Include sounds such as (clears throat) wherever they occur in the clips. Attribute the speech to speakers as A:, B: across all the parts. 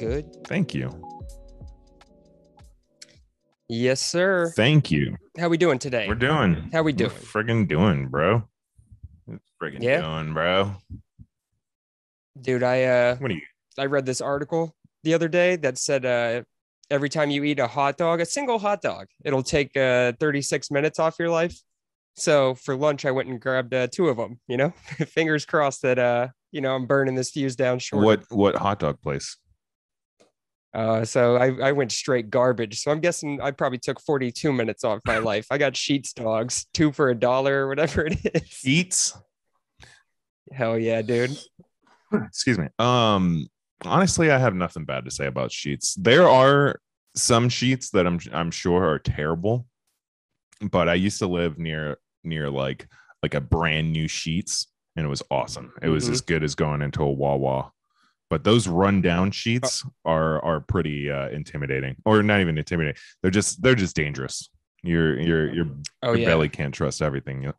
A: good.
B: Thank you.
A: Yes, sir.
B: Thank you.
A: How we doing today?
B: We're doing.
A: How we
B: We're
A: doing?
B: friggin' doing, bro. Friggin'
A: Yeah?
B: doing, bro.
A: Dude, I uh
B: What are you?
A: I read this article the other day that said uh every time you eat a hot dog, a single hot dog, it'll take uh 36 minutes off your life. So for lunch, I went and grabbed uh, two of them. You know, (laughs) fingers crossed that uh you know I'm burning this fuse down short.
B: What what hot dog place?
A: Uh, so I, I went straight garbage. So I'm guessing I probably took 42 minutes off my life. I got Sheetz dogs, two for a dollar or whatever it is.
B: Sheetz.
A: Hell yeah, dude.
B: Excuse me. Um, honestly, I have nothing bad to say about Sheetz. There are some Sheetz that I'm I'm sure are terrible, but I used to live near near like like a brand new Sheetz, and it was awesome. It was
A: Mhm.
B: as good as going into a Wawa. But those rundown Sheetz are are pretty uh, intimidating, or not even intimidating. They're just they're just dangerous. Your your your,
A: Oh
B: your
A: yeah.
B: belly can't trust everything it-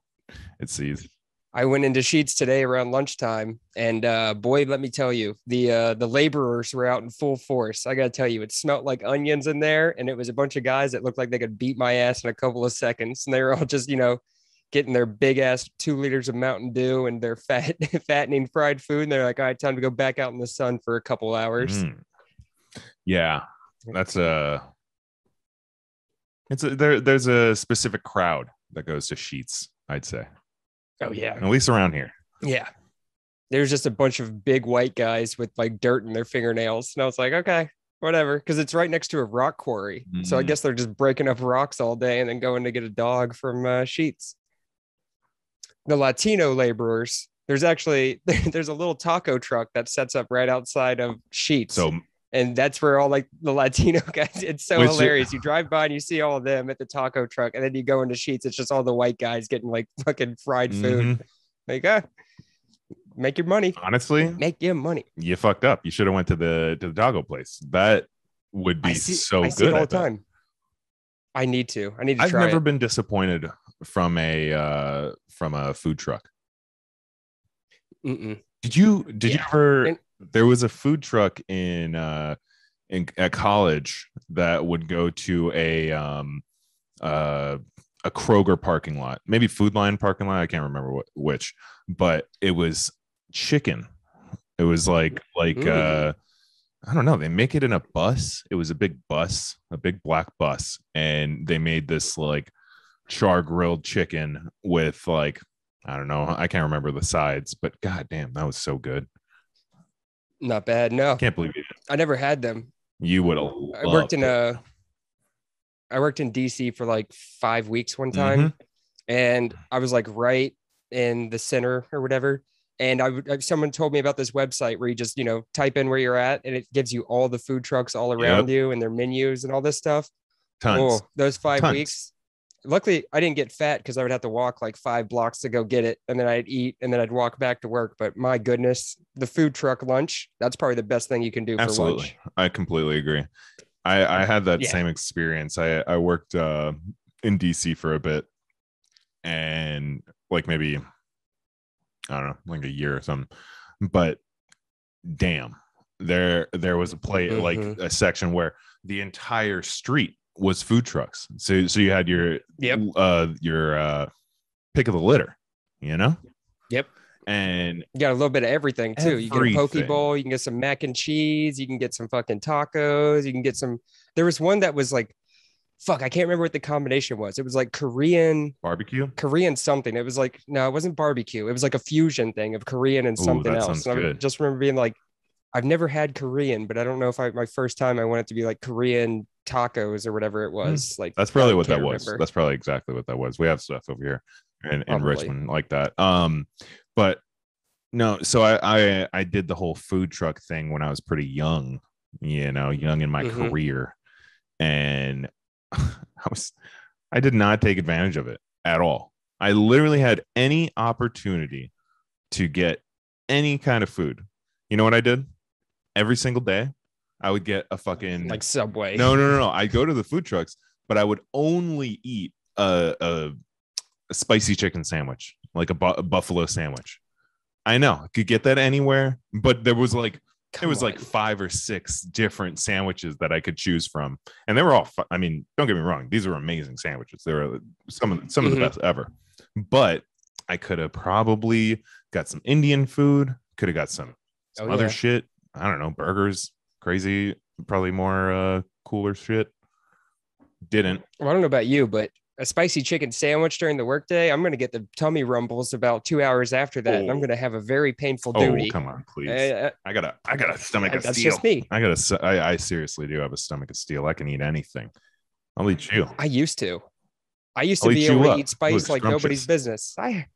B: it sees.
A: I went into Sheetz today around lunchtime, and uh, boy, let me tell you, the uh, the laborers were out in full force. I gotta tell you, it smelled like onions in there, and it was a bunch of guys that looked like they could beat my ass in a couple of seconds, and they were all just you know getting their big ass two liters of Mountain Dew and their (laughs) fat fattening fried food, and they're like, all right, time to go back out in the sun for a couple hours.
B: Mm. Yeah, that's a. It's a there. There's a specific crowd that goes to Sheetz. I'd say,
A: Oh yeah,
B: at least around here.
A: yeah. There's just a bunch of big white guys with like dirt in their fingernails, and I was like, okay, whatever, because it's right next to a rock quarry. So I
B: Mhm.
A: guess they're just breaking up rocks all day and then going to get a dog from uh, Sheetz. The Latino laborers. There's actually (laughs) there's a little taco truck that sets up right outside of Sheetz.
B: So
A: and that's where all like the Latino (laughs) guys. It's so hilarious. You drive by and you see all of them at the taco truck, and then you go into Sheetz. It's just all the white guys getting like fucking fried food.
B: mhm.
A: Like, ah, make your money.
B: honestly,
A: Make your money.
B: you fucked up. You should have went to the to the taco place. That would be
A: I see,
B: so
A: I
B: good
A: see it all the time. I need to. I need to
B: I've never
A: it.
B: been disappointed from a uh from a food truck.
A: Mm-mm.
B: Did you did you ever
A: And-
B: there was a food truck in uh in at college that would go to a um uh a Kroger parking lot, maybe Food Lion parking lot, I can't remember what which, but it was chicken. It was like like
A: Mm.
B: uh I don't know, they make it in a bus. It was a big bus, a big black bus and they made this like char grilled chicken with like I don't know. I can't remember the sides, but god damn, that was so good.
A: Not bad. No,
B: Can't believe you.
A: I never had them.
B: You would have.
A: I worked in a. I worked in DC for like five weeks one time,
B: Mm-hmm.
A: and I was like right in the center or whatever. And I would uh, someone told me about this website where you just you know type in where you're at, and it gives you all the food trucks all around you and their menus and all this stuff.
B: tons.
A: Oh, those five
B: Tons.
A: weeks. Luckily, I didn't get fat because I would have to walk like five blocks to go get it, and then I'd eat, and then I'd walk back to work. But my goodness, the food truck lunch—that's probably the best thing you can do for
B: Absolutely,
A: lunch.
B: I completely agree. I I had that
A: Yeah.
B: same experience. I I worked uh, in DC for a bit, and like maybe I don't know, like a year or something. But damn, there there was a play like
A: Mhm.
B: a section where the entire street was food trucks. So so you had your
A: Yep.
B: uh your uh pick of the litter, you know?
A: Yep.
B: And
A: You got a little bit of everything too. You get a poke bowl, you can get some mac and cheese, you can get some fucking tacos, you can get some. There was one that was like, fuck, I can't remember what the combination was. It was like Korean,
B: barbecue.
A: Korean something. It was like no, it wasn't barbecue. It was like a fusion thing of Korean and
B: Ooh,
A: something
B: that
A: else. And I
B: good.
A: just remember being like, I've never had Korean, but I don't know if I my first time I wanted to be like Korean tacos or whatever it was. Like
B: Hmm. That's probably what that
A: can't
B: was. That's probably exactly what that was. We have stuff over here in, in Richmond like that. Um, but no, so I, I I did the whole food truck thing when I was pretty young, you know, young in my
A: Mhm.
B: career. And (laughs) I was I did not take advantage of it at all. I literally had any opportunity to get any kind of food. You know what I did? Every single day, I would get a fucking
A: like Subway.
B: no, no, no, no. I go to the food trucks, but I would only eat a, a, a spicy chicken sandwich, like a, bu- a buffalo sandwich. I know I could get that anywhere, but there was like it was like five or six different sandwiches that I could choose from, and they were all. fu- I mean, don't get me wrong; these are amazing sandwiches. They were some of some of
A: Mhm.
B: the best ever. But I could have probably got some Indian food. Could have got some, some
A: Oh,
B: other
A: yeah.
B: shit. I don't know, burgers, crazy, probably more uh cooler shit. Didn't.
A: Well, I don't know about you, but a spicy chicken sandwich during the workday, I'm going to get the tummy rumbles about two hours after that. And I'm
B: Oh.
A: going to have a very painful
B: Oh,
A: duty.
B: come on, please.
A: Uh,
B: I got a, I got a stomach of
A: that's
B: steel.
A: just me.
B: I got a, I, I seriously do have a stomach of steel. I can eat anything. I'll eat you.
A: I used to. I used to
B: I'll
A: be able to
B: up.
A: eat spice like nobody's business. I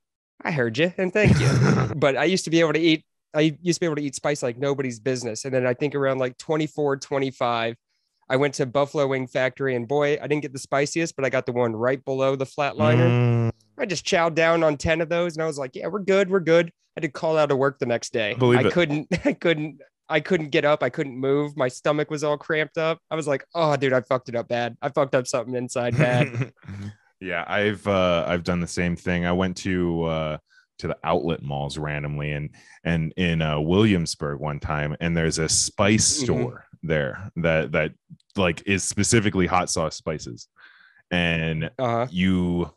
A: I heard you and thank you. (laughs) but I used to be able to eat I used to be able to eat spice like nobody's business. And then I think around like 24, 25, I went to Buffalo Wing Factory and boy, I didn't get the spiciest, but I got the one right below the flatliner.
B: Mm,
A: I just chowed down on 10 of those and I was like, yeah, we're good. We're good. I did call out of work the next day.
B: believe
A: I
B: it.
A: couldn't, (laughs) I couldn't, I couldn't get up. I couldn't move. My stomach was all cramped up. I was like, oh, dude, I fucked it up bad. I fucked up something inside bad. (laughs)
B: yeah, I've uh I've done the same thing. I went to uh to the outlet malls randomly and and in uh Williamsburg one time and there's a spice
A: Mhm.
B: store there that that like is specifically hot sauce spices. And
A: Uh-huh.
B: you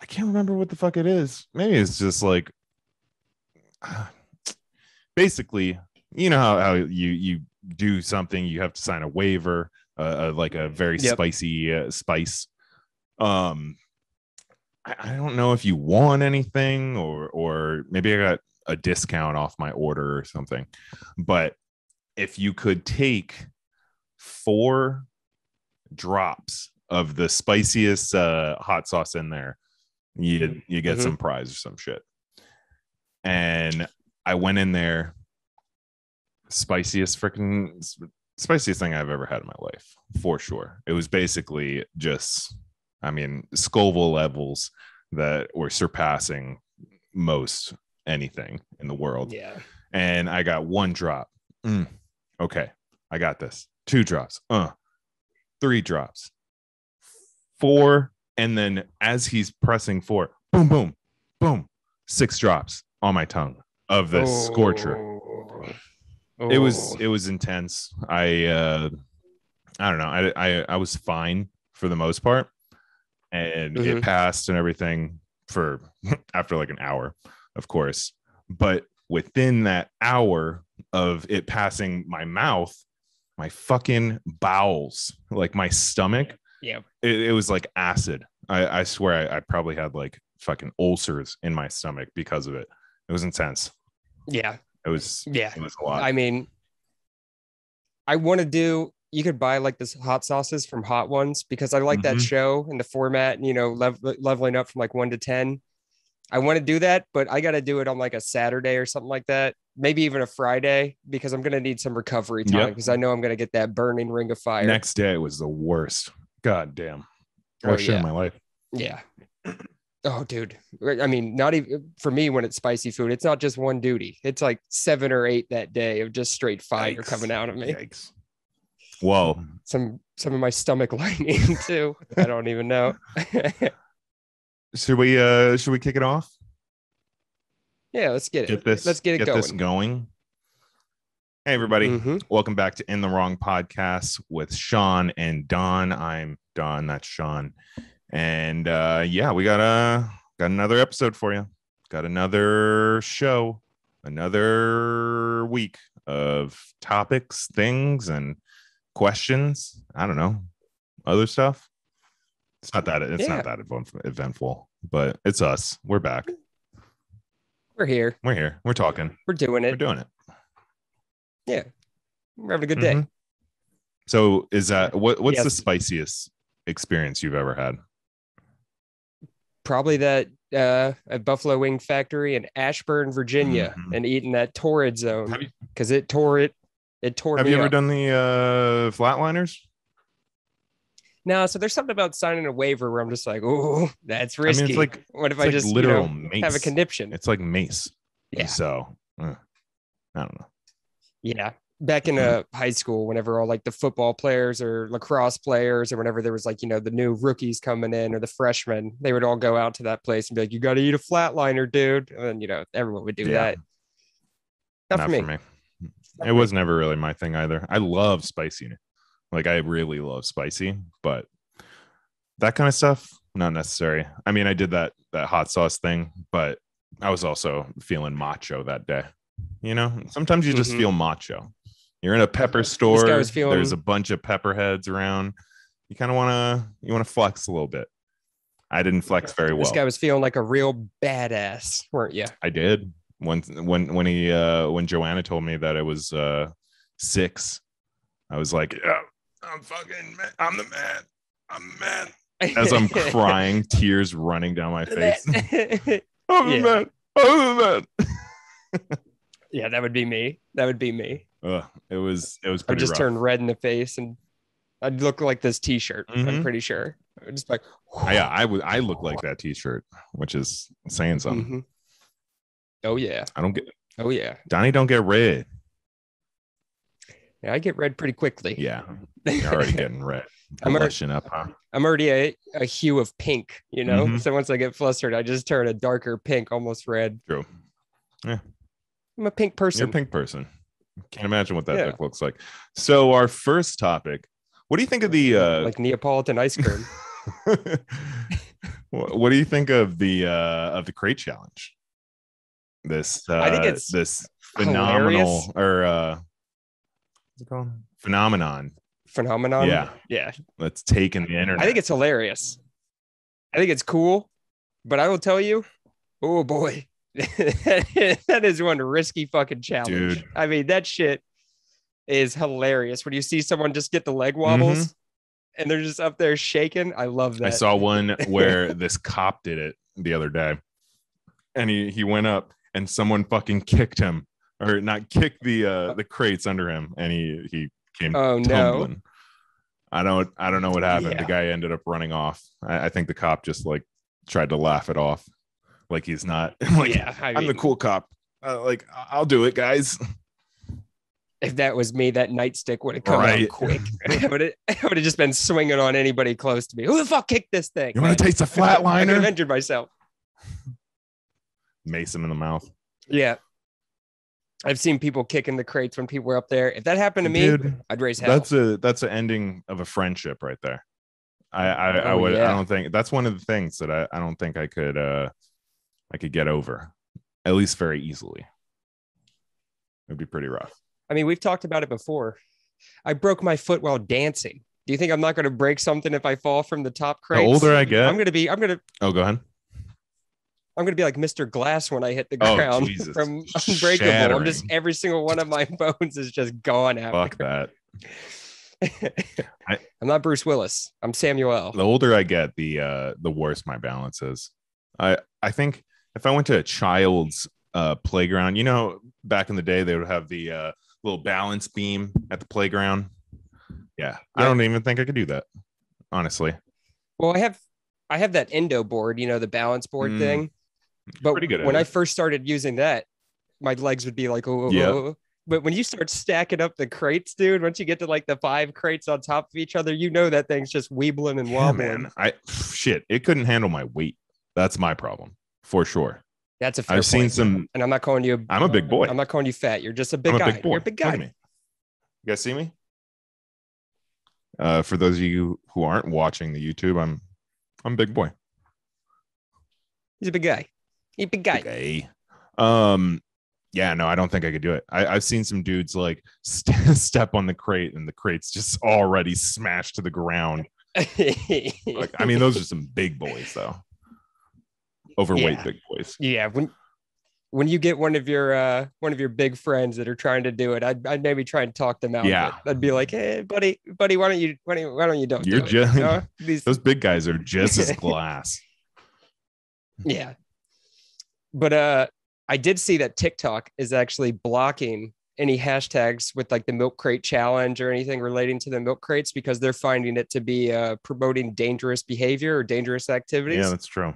B: I can't remember what the fuck it is. Maybe it's just like (sighs) basically, you know how, how you you do something, you have to sign a waiver, uh, uh, like a very
A: Yep.
B: spicy uh, spice. Um, I, I don't know if you want anything or or maybe I got a discount off my order or something, but if you could take four drops of the spiciest uh, hot sauce in there, you you get
A: Mhm.
B: some prize or some shit. And I went in there, spiciest freaking spiciest thing I've ever had in my life, for sure. It was basically just, I mean, Scoville levels that were surpassing most anything in the world
A: Yeah.
B: and I got one drop. Mm, okay, I got this. Two drops. Uh, three drops. Four, and then as he's pressing four, boom, boom, boom, six drops on my tongue of the scorcher.
A: Oh.
B: It was
A: Oh.
B: it was intense. I uh, I don't know. I I I was fine for the most part, and it
A: Mhm.
B: passed and everything for (laughs) after like an hour, of course. But within that hour of it passing my mouth, my fucking bowels, like my stomach,
A: Yeah.
B: it, it was like acid. I, I swear I, I probably had like fucking ulcers in my stomach because of it. It was intense.
A: Yeah.
B: It was
A: Yeah.
B: it was a lot.
A: I mean, I want to do. You could buy like this hot sauces from Hot Ones because I like that
B: Mhm.
A: show and the format. And, you know, lev- leveling up from like one to ten. I want to do that, but I got to do it on like a Saturday or something like that. Maybe even a Friday because I'm gonna need some recovery time
B: Yep.
A: because I know I'm gonna get that burning ring of fire.
B: Next day was the worst. God damn.
A: Oh,
B: Worst shit
A: yeah.
B: in my life.
A: Yeah. Oh, dude. I mean, not even for me when it's spicy food, it's not just one duty. It's like seven or eight that day of just straight fire
B: Yikes.
A: coming out of me.
B: Yikes. Well,
A: Some some of my stomach (laughs) lining too. I don't even know. (laughs)
B: should we uh should we kick it off?
A: yeah, let's get it.
B: This
A: let's get it
B: this
A: going.
B: going. Hey everybody.
A: Mhm.
B: Welcome back to In the Wrong Podcast with Sean and Don. I'm Don, that's Sean. And uh yeah, we got a got another episode for you. Got another show, another week of topics, things, and questions. I don't know, other stuff. It's not that it's
A: Yeah.
B: not that eventful, but it's us. We're back.
A: We're here.
B: We're here. We're talking.
A: We're doing it.
B: We're doing it.
A: Yeah. We're having a good day.
B: Mhm. So is that what what's the spiciest experience you've ever had?
A: Probably that uh at Buffalo Wing Factory in Ashburn, Virginia,
B: Mhm.
A: and eating that torrid zone
B: you,
A: because it tore it. It tore
B: have
A: me
B: you ever
A: up.
B: done the uh flatliners?
A: No, so there's something about signing a waiver where I'm just like, oh, that's risky.
B: it's like-
A: what if I
B: like
A: just
B: literal
A: you know,
B: mace.
A: have a conniption?
B: It's like mace.
A: Yeah.
B: So uh, I don't know.
A: Yeah. Back in uh, high school, whenever all like the football players or lacrosse players, or whenever there was like, you know, the new rookies coming in or the freshmen, they would all go out to that place and be like, you got to eat a flatliner, dude. And, you know, everyone would do
B: Yeah.
A: that. Not, for me.
B: It was never really my thing either. I love spicy. Like I really love spicy, but that kind of stuff not necessary. I mean, I did that that hot sauce thing, but I was also feeling macho that day. You know, sometimes you just
A: Mhm.
B: feel macho. You're in a pepper store.
A: feeling-
B: There's a bunch of pepper heads around. You kind of want to you want to flex a little bit. I didn't flex very well.
A: This guy was feeling like a real badass, weren't you?
B: I did when when when he uh when Joanna told me that it was uh six, I was like, yeah, I'm fucking man. I'm the man. I'm the man. As I'm (laughs) crying, tears running down my (laughs) face. (laughs) I'm the man. I'm the man.
A: yeah, that would be me. That would be me.
B: Ugh, it was it was
A: I'd just
B: rough.
A: turn red in the face and I'd look like this t-shirt. I'm
B: Mhm.
A: pretty sure. Just like (sighs)
B: yeah, I would I look like that t-shirt, which is saying something.
A: Mhm. Oh yeah.
B: I don't get
A: Oh yeah.
B: Donnie don't get red.
A: Yeah, I get red pretty quickly.
B: Yeah, (laughs) you're already getting red.
A: I'm already-
B: up, huh?
A: I'm already a, a hue of pink, you know.
B: Mhm.
A: So once I get flustered, I just turn a darker pink, almost red.
B: True. Yeah.
A: I'm a pink person.
B: You're a pink person. Can't imagine what that
A: Yeah.
B: looks like. So our first topic. What do you think of the uh
A: like Neapolitan ice cream. (laughs)
B: what what do you think of the uh of the crate challenge? This uh
A: I think it's
B: this phenomenal
A: hilarious.
B: or uh what's it called? Phenomenon
A: Phenomenon.
B: Yeah.
A: Yeah.
B: that's taken the internet.
A: I think it's hilarious. I think it's cool, but I will tell you, oh boy, (laughs) that is one risky fucking challenge.
B: Dude.
A: I mean, that shit is hilarious when you see someone just get the leg wobbles and they're just up there shaking. I love that.
B: Mm-hmm. I saw one (laughs) where this cop did it the other day. And he he went up and someone fucking kicked him or not kicked the uh the crates under him and he he came
A: Oh no.
B: tumbling. I don't I don't know what happened. The guy ended up running off. I, I think the cop just like tried to laugh it off. Like he's not (laughs) like
A: yeah, I
B: I'm the cool cop. Uh, like I- I'll do it, guys.
A: if that was me, that nightstick (laughs) (laughs) would have come
B: Right.
A: out quick. I would have, I just been swinging on anybody close to me. Who the fuck kicked this thing?
B: You want to taste a
A: I
B: flatliner?
A: injured myself.
B: Mace him in the mouth.
A: Yeah. I've seen people kicking the crates when people were up there. If that happened to me,
B: Dude,
A: I'd raise hell.
B: that's a that's an ending of a friendship right there. I I, I
A: Oh,
B: would I don't think that's one of the things that I, I don't think I could uh I could get over at least very easily. It'd be pretty rough.
A: I mean, we've talked about it before. I broke my foot while dancing. Do you think I'm not going to break something if I fall from the top
B: The older I get,
A: I'm going to be, I'm going to,
B: oh go ahead.
A: I'm going to be like Mr. Glass when I hit the
B: Oh,
A: ground (laughs)
B: Jesus.
A: from Unbreakable. I'm just every single one of my (laughs) bones is just gone out.
B: Fuck that. (laughs) I-
A: I'm not Bruce Willis. I'm Samuel.
B: The older I get, the uh the worse my balance is. I I think if I went to a child's uh playground, you know, back in the day they would have the uh little balance beam at the playground. Yeah, I don't even think I could do that. Honestly.
A: Well, I have, I have that Indo Board, you know, the balance board
B: Mm.
A: thing. But
B: Pretty good at
A: when I first started using that, my legs would be like, oh,
B: Yeah.
A: oh, oh. but when you start stacking up the crates, dude, once you get to like the five crates on top of each other, you know that thing's just weebling and
B: Yeah,
A: wobbling.
B: man. I shit, it couldn't handle my weight. That's my problem for sure.
A: That's a fair
B: I've seen
A: point.
B: some
A: and I'm not calling you.
B: I'm a big boy.
A: I'm not calling you fat. You're just a big
B: I'm a
A: guy.
B: big boy.
A: You're a big guy.
B: You guys see me? Uh, for those of you who aren't watching the YouTube, I'm I'm a big boy.
A: He's a big guy. Big guy.
B: Okay. Um, yeah, no, I don't think I could do it. I, I've seen some dudes like st- (laughs) step on the crate and the crate's just already smashed to the ground. (laughs) Like, I mean, those are some big boys, though. Overweight
A: Yeah.
B: big boys.
A: yeah, when when you get one of your uh one of your big friends that are trying to do it, I'd, I'd maybe try and talk them out.
B: Yeah.
A: I'd be like, hey, buddy, buddy, why don't you why don't you, why don't you don't
B: You're
A: do it?
B: just-
A: You know? (laughs) These-
B: Those big guys are just as glass.
A: yeah. But uh I did see that TikTok is actually blocking any hashtags with like the milk crate challenge or anything relating to the milk crates because they're finding it to be uh promoting dangerous behavior or dangerous activities.
B: Yeah, that's true.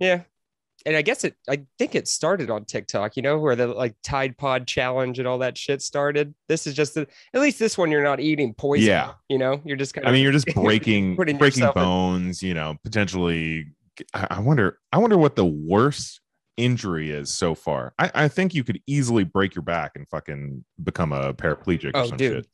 A: Yeah. And I guess it, I think it started on TikTok, you know, where the like Tide Pod challenge and all that shit started. This is just, the, at least this one, you're not eating poison.
B: Yeah.
A: You know, you're just kind
B: I mean, you're just (laughs) breaking breaking
A: yourself in-
B: bones. You know, potentially. I I wonder. I wonder what the worst injury is so far. I, I think you could easily break your back and fucking become a paraplegic or
A: Oh,
B: some
A: dude.
B: shit.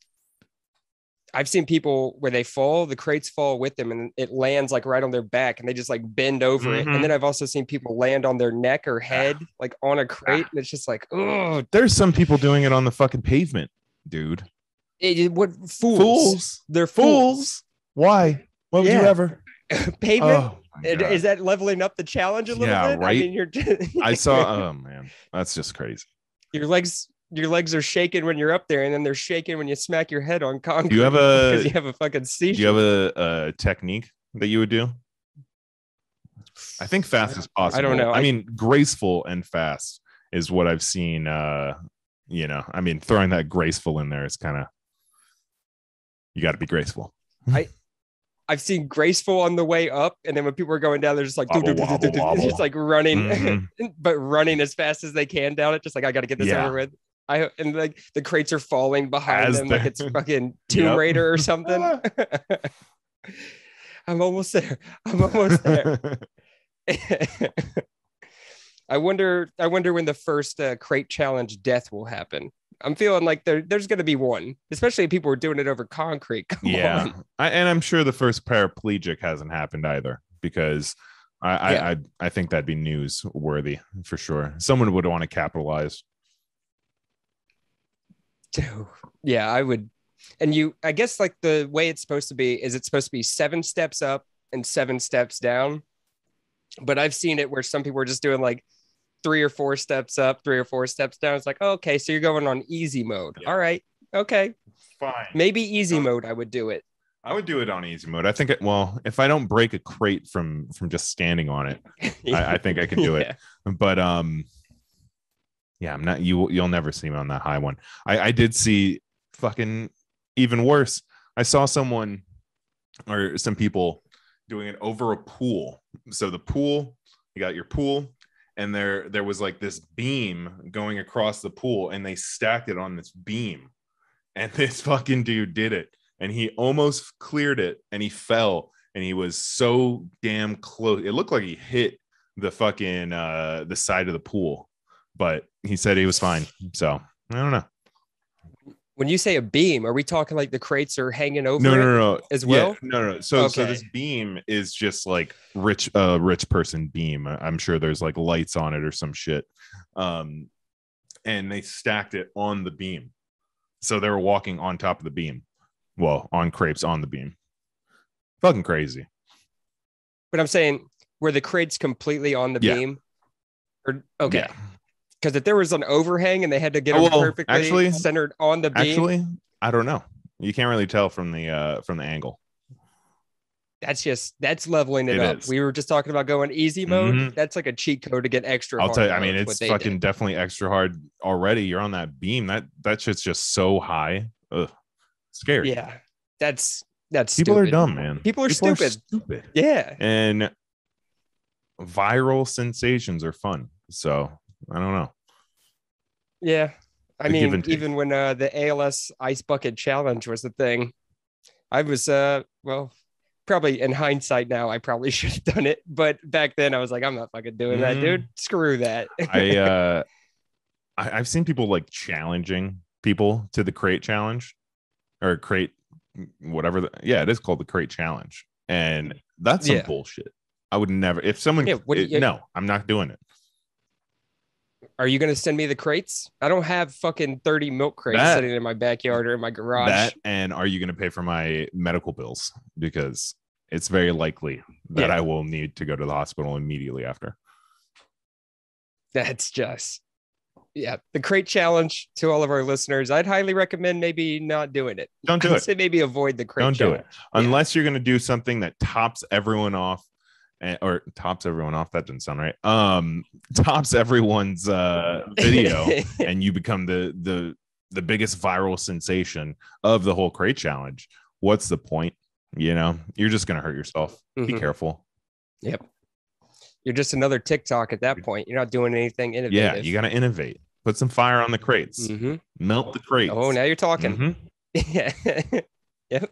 A: I've seen people where they fall, the crates fall with them, and it lands like right on their back, and they just like bend over it.
B: Mhm.
A: And then I've also seen people land on their neck or head, like on a crate,
B: Ah.
A: and it's just like, oh,
B: There's some people doing it on the fucking pavement, dude.
A: it, it- what fools?
B: Fools.
A: They're fools.
B: Why? What
A: would you
B: ever? (laughs)
A: Pavement.
B: Oh, my
A: Is- that leveling up the challenge a little
B: Yeah,
A: bit? I
B: right?
A: mean, you're (laughs)
B: I saw. Oh man, that's just crazy.
A: your legs. Your legs are shaking when you're up there, and then they're shaking when you smack your head on concrete.
B: Do you have
A: because (laughs) you have a fucking seizure?
B: Do you have a, a technique that you would do? I think fast as possible.
A: I don't know.
B: I
A: I-
B: mean, graceful and fast is what I've seen. Uh, you know, I mean, throwing that graceful in there is kind of you got to be graceful.
A: I've seen graceful on the way up, and then when people are going down, they're just like,
B: Wobble,
A: "Doo, doo, doo,
B: wobble,
A: doo, doo, doo,"
B: wobble.
A: just like running,
B: Mhm. (laughs)
A: but running as fast as they can down it. Just like I got to get this
B: Yeah.
A: over with. I and like the crates are falling behind
B: As
A: them, like it's (laughs) fucking Tomb
B: Yep.
A: Raider or something. (laughs) I'm almost there. I'm almost there. I wonder. I wonder when the first uh, crate challenge death will happen. I'm feeling like there, there's going to be one, especially if people are doing it over concrete. (laughs) Come
B: yeah. I, and I'm sure the first paraplegic hasn't happened either because I
A: Yeah.
B: I, I I think that'd be news worthy for sure. Someone would want to capitalize.
A: Yeah, I would. And you, I guess, like the way it's supposed to be is it's supposed to be seven steps up and seven steps down. But I've seen it where some people are just doing like three or four steps up, three or four steps down. It's like, oh, okay, so you're going on easy mode.
B: Yeah.
A: All right, okay,
B: Fine.
A: maybe easy mode. I would do it.
B: I would do it on easy mode. I think it, well, if I don't break a crate from from just standing on it, (laughs) I, I think I can do it. But um, yeah, I'm not. You you'll never see me on that high one. I I did see fucking even worse. I saw someone or some people doing it over a pool. So the pool, you got your pool, and there there was like this beam going across the pool, and they stacked it on this beam, and (laughs) this fucking dude did it, and he almost cleared it, and he fell, and he was so damn close. It looked like he hit the fucking uh the side of the pool, but he said he was fine. So I don't know.
A: When you say a beam, are we talking like the crates are hanging over?
B: No, no, no, no.
A: as
B: Yeah,
A: well?
B: no, no. So, so this beam is just like rich, uh, rich person beam. I'm sure there's like lights on it or some shit. Um, and they stacked it on the beam, so they were walking on top of the beam. Well, on crepes on the beam. Fucking crazy.
A: But I'm saying were the crates completely on the
B: Yeah.
A: beam? Or okay.
B: Yeah.
A: Because if there was an overhang and they had to get
B: Oh, well,
A: perfectly
B: actually-
A: centered on the beam,
B: Actually, I don't know. You can't really tell from the uh from the angle.
A: that's just that's leveling it,
B: It
A: up.
B: is.
A: We were just talking about going easy mode.
B: Mhm.
A: That's like a cheat code to get extra.
B: I'll
A: hard
B: tell you. I mean, it's fucking
A: did.
B: definitely extra hard already. You're on that beam. That that shit's just so high. Ugh, scary.
A: Yeah, that's that's
B: People are dumb, man.
A: People are stupid.
B: stupid.
A: Yeah,
B: And viral sensations are fun. So I don't know.
A: yeah. I
B: The
A: mean, even when uh, the ALS ice bucket challenge was the thing, I was uh well, probably in hindsight now, I probably (laughs) should have done it, but back then I was like, I'm not fucking doing that,
B: Mhm.
A: dude. Screw that.
B: I (laughs) uh I, I've seen people like challenging people to the crate challenge or crate whatever the, yeah, it is called the crate challenge. And that's some
A: Yeah.
B: bullshit. I would never if someone
A: Yeah,
B: it- no, I'm not doing it.
A: Are you gonna send me the crates? I don't have fucking 30 milk crates
B: That-
A: sitting in my backyard or in my garage.
B: That and are you going to pay for my medical bills? Because it's very likely that
A: Yeah.
B: I will need to go to the hospital immediately after.
A: That's just yeah, the crate challenge to all of our listeners. I'd highly recommend maybe not doing it.
B: Don't do (laughs)
A: I'd
B: it.
A: say maybe avoid the crate
B: Don't do it unless you're going to do something that tops everyone off or tops everyone off that didn't sound right um (laughs) tops everyone's uh video (laughs) and you become the the the biggest viral sensation of the whole crate challenge what's the point you know you're just going to hurt yourself be
A: Mhm.
B: careful
A: You're just another TikTok at that point. You're not doing anything innovative yeah
B: you got to innovate put some fire on the crates
A: mm-hmm.
B: melt the crates
A: Oh, now you're talking.
B: mm-hmm. (laughs)
A: Yeah. yep.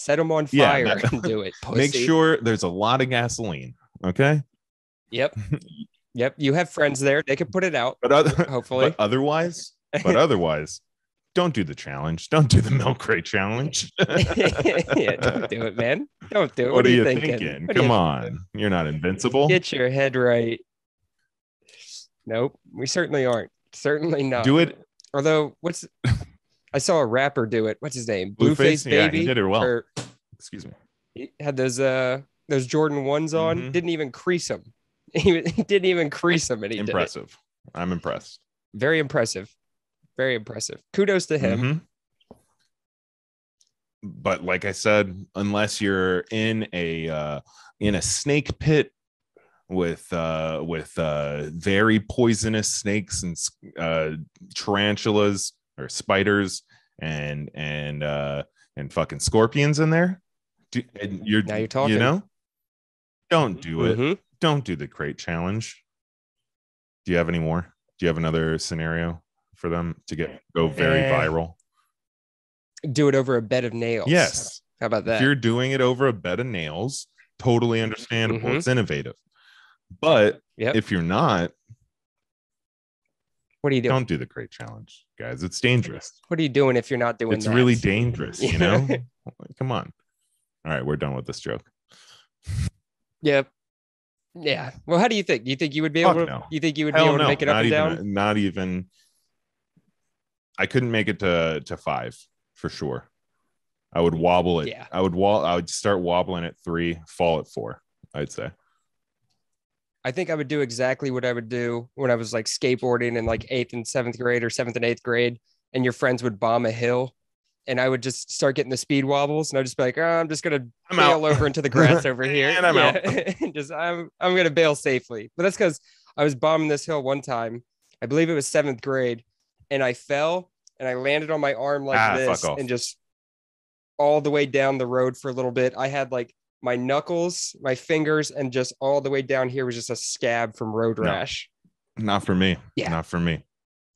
A: Set them on
B: Yeah,
A: fire
B: that- (laughs)
A: and do it.
B: make sure there's a lot of gasoline okay
A: Yep. (laughs) Yep, you have friends there. They could put it out.
B: But other,
A: Hopefully.
B: but otherwise, but (laughs) otherwise, don't do the challenge. Don't do the milk crate challenge.
A: yeah, don't do it, man. Don't do it.
B: what, are you
A: thinking?
B: thinking?
A: What
B: Come
A: you-
B: on, you're not invincible.
A: Get your head right. Nope, we certainly aren't. Certainly not.
B: Do it.
A: Although, what's I saw a rapper do it. What's his name?
B: Blueface?
A: Blueface
B: Yeah,
A: Baby.
B: he did it well.
A: Or
B: Excuse me.
A: he had those uh those Jordan ones on.
B: Mhm.
A: Didn't even crease them. He, (laughs) he didn't even crease them, and he.
B: Impressive. I'm impressed.
A: Very impressive. Very impressive. Kudos to him.
B: Mhm. But like I said, unless you're in a uh, in a snake pit with uh, with uh, very poisonous snakes and uh, tarantulas or spiders and and uh, and fucking scorpions in there, do, and you're
A: Now you're talking.
B: You know, don't do it.
A: Mhm.
B: Don't do the crate challenge. Do you have any more? Do you have another scenario for them to get go very
A: Eh.
B: viral?
A: Do it over a bed of nails.
B: Yes.
A: How about that?
B: If you're doing it over a bed of nails, totally understandable.
A: Mhm.
B: It's innovative. But
A: Yep.
B: if you're not,
A: What are you doing?
B: don't do the crate challenge, guys. It's dangerous.
A: What are you doing if you're not doing
B: It's
A: that?
B: really dangerous, you (laughs) know? Come on. All right, we're done with this joke.
A: Yep. Yeah. Well, how do you think? You think you would be able
B: Fuck
A: to?
B: no.
A: You think you would be able
B: no,
A: to make it up and
B: even
A: down?
B: not even I couldn't make it to to five for sure. I would wobble it.
A: Yeah.
B: I would wall I would start wobbling at three, fall at four, I'd say.
A: I think I would do exactly what I would do when I was like skateboarding in like eighth and seventh grade or seventh and eighth grade, and your friends would bomb a hill, and I would just start getting the speed wobbles, and I'd just be like, oh, I'm just gonna
B: I'm
A: bail
B: out.
A: over into the grass over (laughs) here,
B: And I'm out.
A: out. (laughs) just I'm I'm gonna bail safely, but that's because I was bombing this hill one time. I believe it was seventh grade, and I fell and I landed on my arm like
B: Ah,
A: this, and just all the way down the road for a little bit. I had like my knuckles, my fingers, and just all the way down here was just a scab from road
B: No.
A: rash.
B: Not for me.
A: Yeah.
B: Not for me.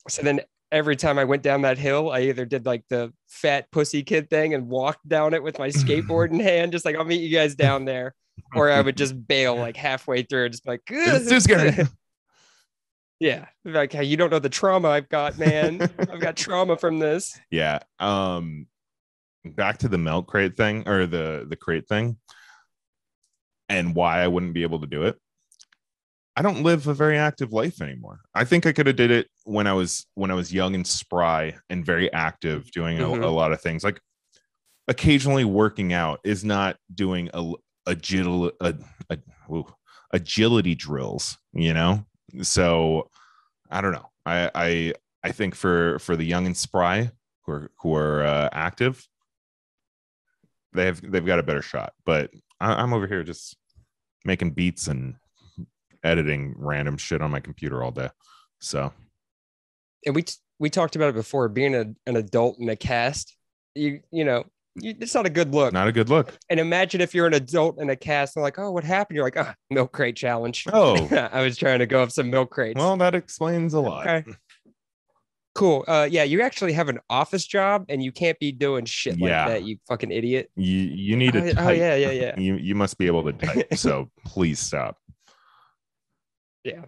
A: So then every time I went down that hill, I either did like the fat pussy kid thing and walked down it with my (laughs) skateboard in hand, just like I'll meet you guys down there, or I would just bail like halfway through, and just be like,
B: It's too scary.
A: yeah, like hey, you don't know the trauma I've got, man. I've got trauma from this. (laughs)
B: yeah. Um back to the milk crate thing or the the crate thing and why I wouldn't be able to do it. I don't live a very active life anymore. I think I could have did it when I was when I was young and spry and very active, doing a,
A: Mhm.
B: a lot of things. Like occasionally working out is not doing a agil a, a, ooh, agility drills, you know. So I don't know. I I I think for for the young and spry who are who are uh, active, they have they've got a better shot. But I, I'm over here just making beats and editing random shit on my computer all day. So
A: And we we talked about it before. Being a, an adult in a cast, you you know, you, it's not a good look.
B: not a good look.
A: And imagine if you're an adult in a cast and like, oh, what happened? You're like, ah, milk crate challenge.
B: Oh. (laughs)
A: I was trying to go up some milk crates.
B: Well, that explains a lot.
A: Okay. Cool. Uh, yeah, you actually have an office job and you can't be doing shit like
B: Yeah.
A: that, you fucking idiot.
B: You you need
A: Oh,
B: to
A: oh,
B: type.
A: yeah, yeah, yeah. (laughs)
B: You you must be able to type. (laughs) so please stop.
A: Yeah.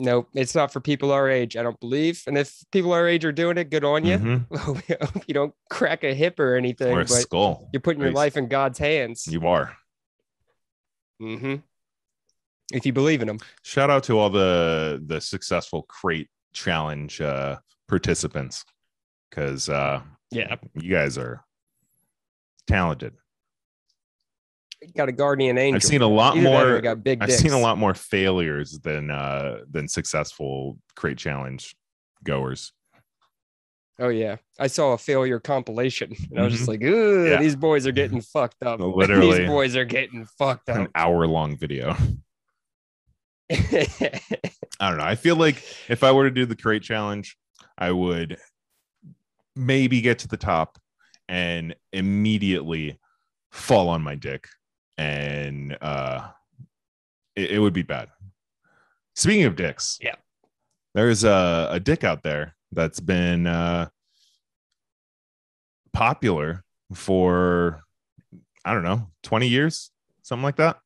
A: Nope, it's not for people our age, I don't believe. And if people our age are doing it, good on you.
B: Mhm. (laughs)
A: We hope you don't crack a hip or anything,
B: Or a
A: but
B: skull.
A: you're putting your life in God's hands.
B: You are.
A: Mm-hmm If you believe in them.
B: Shout out to all the the successful crate challenge uh participants because uh
A: Yeah.
B: you guys are talented.
A: You Got a guardian angel.
B: I've seen a lot
A: Either that or
B: more
A: got big
B: I've
A: dicks.
B: seen a lot more failures than uh than successful crate challenge goers.
A: Oh yeah, I saw a failure compilation, and I was just
B: Mhm.
A: like, "Ugh,
B: Yeah.
A: these boys are getting fucked up.
B: Literally.
A: these boys are getting fucked up.
B: An hour long video. (laughs) I don't know. I feel like if I were to do the crate challenge, I would maybe get to the top and immediately fall on my dick and uh it, it would be bad. Speaking of dicks,
A: Yeah.
B: There's a, a dick out there that's been uh popular for I don't know, 20 years, something like that.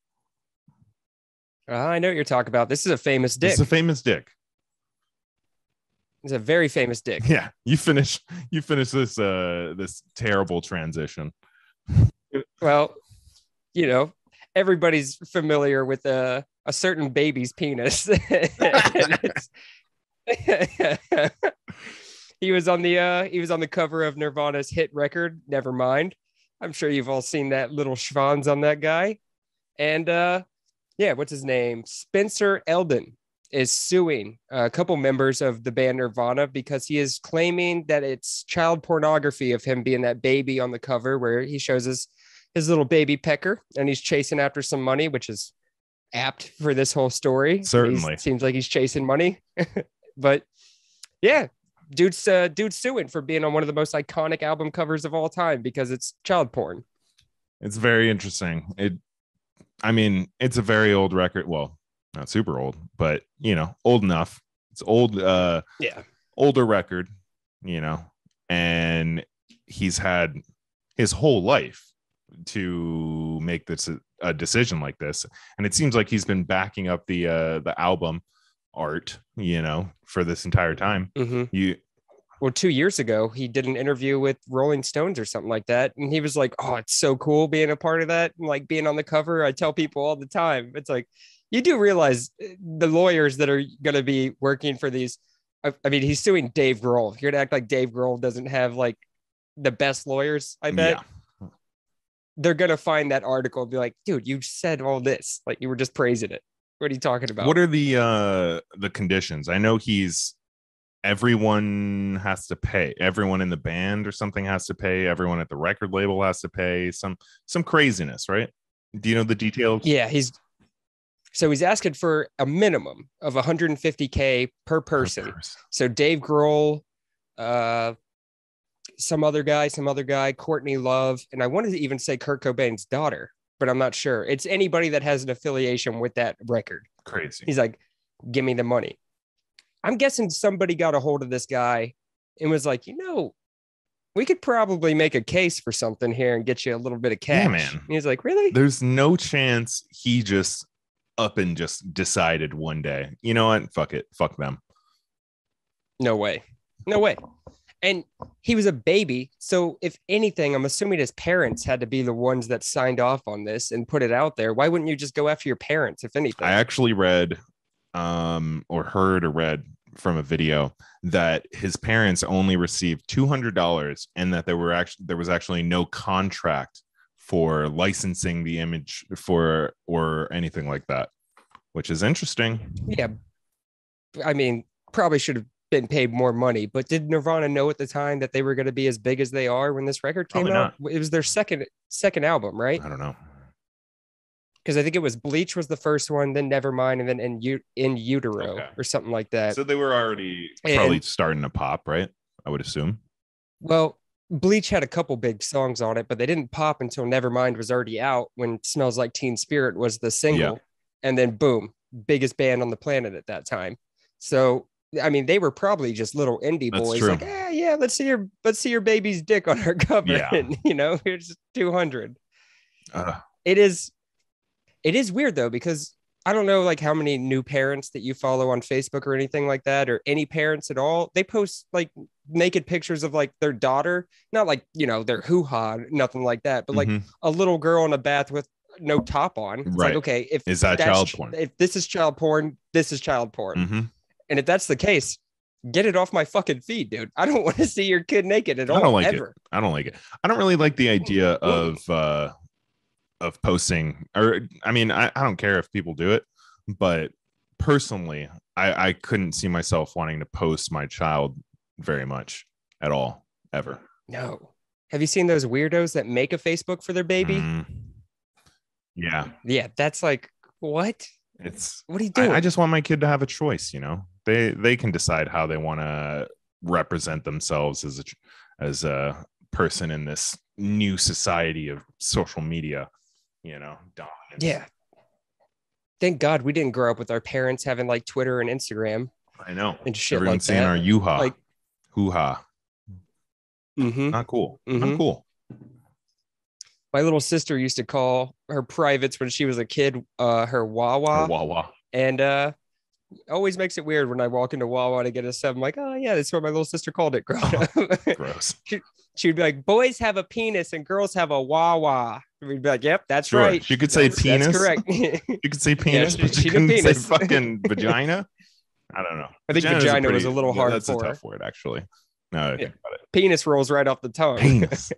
A: Uh, I know what you're talking about. This is a famous dick.
B: It's a famous dick.
A: It's a very famous dick.
B: Yeah, you finish you finish this uh this terrible transition.
A: Well, you know, everybody's familiar with a a certain baby's penis. (laughs) he was on the uh he was on the cover of Nirvana's hit record Nevermind. I'm sure you've all seen that little schwanz on that guy. And uh yeah, what's his name? Spencer Elden is suing a couple members of the band Nirvana because he is claiming that it's child pornography of him being that baby on the cover where he shows his his little baby pecker and he's chasing after some money, which is apt for this whole story.
B: Certainly.
A: He seems like he's chasing money. (laughs) but yeah, dude's uh, dude's suing for being on one of the most iconic album covers of all time because it's child porn.
B: It's very interesting. It I mean, it's a very old record. Well, not super old, but you know, old enough. It's old uh
A: Yeah.
B: older record, you know, and he's had his whole life to make this a, a decision like this. And it seems like he's been backing up the uh the album art, you know, for this entire time.
A: hmm
B: You
A: Well, two years ago, he did an interview with Rolling Stones or something like that. And he was like, Oh, it's so cool being a part of that. And like being on the cover. I tell people all the time. It's like, you do realize uh, the lawyers that are going to be working for these. I, I mean, he's suing Dave Grohl. You're going to act like Dave Grohl doesn't have like the best lawyers, I bet.
B: yeah.
A: They're going to find that article and be like, dude, you said all this. Like you were just praising it. What are you talking about?
B: What are the uh the conditions? I know he's everyone has to pay. Everyone in the band or something has to pay. Everyone at the record label has to pay. Some some craziness, right? Do you know the details?
A: Yeah, he's so he's asking for a minimum of 150k per
B: Per
A: person. So Dave Grohl, uh, some other guy, some other guy, Courtney Love, and I wanted to even say Kurt Cobain's daughter, but I'm not sure. It's anybody that has an affiliation with that record.
B: Crazy.
A: He's like, "Give me the money." I'm guessing somebody got a hold of this guy and was like, "You know, we could probably make a case for something here and get you a little bit of cash."
B: Yeah, man.
A: And he's like, "Really?"
B: There's no chance he just up and just decided one day, you know what? Fuck it. Fuck them.
A: No way. No way. And he was a baby. So, if anything, I'm assuming his parents had to be the ones that signed off on this and put it out there. Why wouldn't you just go after your parents, if anything?
B: I actually read um or heard or read from a video that his parents only received $200 and that there were actually there was actually no contract for licensing the image for or anything like that which is interesting
A: yeah. I mean, probably should have been paid more money, but did Nirvana know at the time that they were going to be as big as they are when this record came
B: Probably
A: out? It was their second second album, right?
B: i don't know
A: Because I think it was Bleach was the first one, then Nevermind, and then in, U- in Utero
B: Okay.
A: or something like that.
B: so they were already
A: And-
B: probably starting to pop right i would assume
A: Well, Bleach had a couple big songs on it, but they didn't pop until Nevermind was already out when Smells Like Teen Spirit was the single. And then boom, biggest band on the planet at that time. So I mean, they were probably just little indie
B: That's
A: boys,
B: true.
A: like, yeah, yeah, let's see your let's see your baby's dick on our (laughs) cover.
B: Yeah.
A: And (laughs) you know, (laughs) here's 200.
B: uh,
A: It is it is weird though, because I don't know like how many new parents that you follow on Facebook or anything like that, or any parents at all. They post like naked pictures of like their daughter, not like you know their hoo ha, nothing like that, but like
B: mhm.
A: a little girl in a bath with no top on. It's
B: Right.
A: like okay, if
B: is that child porn
A: If this is child porn, this is child porn,
B: Mhm.
A: and if that's the case, get it off my fucking feed, dude. I don't (laughs) want to see your kid naked at
B: I don't like it. I don't like it. I don't really like the idea of uh of posting or I mean I, I don't care if people do it, but personally I, I couldn't see myself wanting to post my child very much at all ever.
A: No. Have you seen those weirdos that make a Facebook for their baby?
B: Mm. yeah.
A: Yeah, that's like what?
B: It's
A: What are you doing?
B: I, I just want my kid to have a choice, you know. They they can decide how they want to represent themselves as a as a person in this new society of social media, you know, dominance.
A: yeah. Thank God we didn't grow up with our parents having like Twitter and Instagram
B: I know.
A: and shit
B: Everyone's
A: like
B: saying
A: that.
B: our yoo-ha,
A: Like-
B: hoo-ha.
A: Mhm.
B: Not cool.
A: Mhm.
B: Not cool.
A: My little sister used to call her privates when she was a kid, uh, her Wawa,
B: Or Wawa.
A: and uh, always makes it weird when I walk into Wawa to get a sub. I'm like, oh yeah, that's what my little sister called it growing (laughs) up. (laughs)
B: Gross.
A: she would be like, boys have a penis and girls have a Wawa. And we'd be like, yep, that's
B: Sure.
A: right.
B: You could say
A: That's-
B: penis.
A: That's correct. (laughs)
B: You could say penis,
A: she-
B: but you couldn't say fucking vagina. I don't know.
A: I think
B: Vagina's
A: vagina was
B: pretty-
A: a little
B: yeah,
A: hard
B: That's a
A: her.
B: tough word, actually. No, I
A: Yeah.
B: think about it.
A: penis rolls right off the tongue.
B: Penis.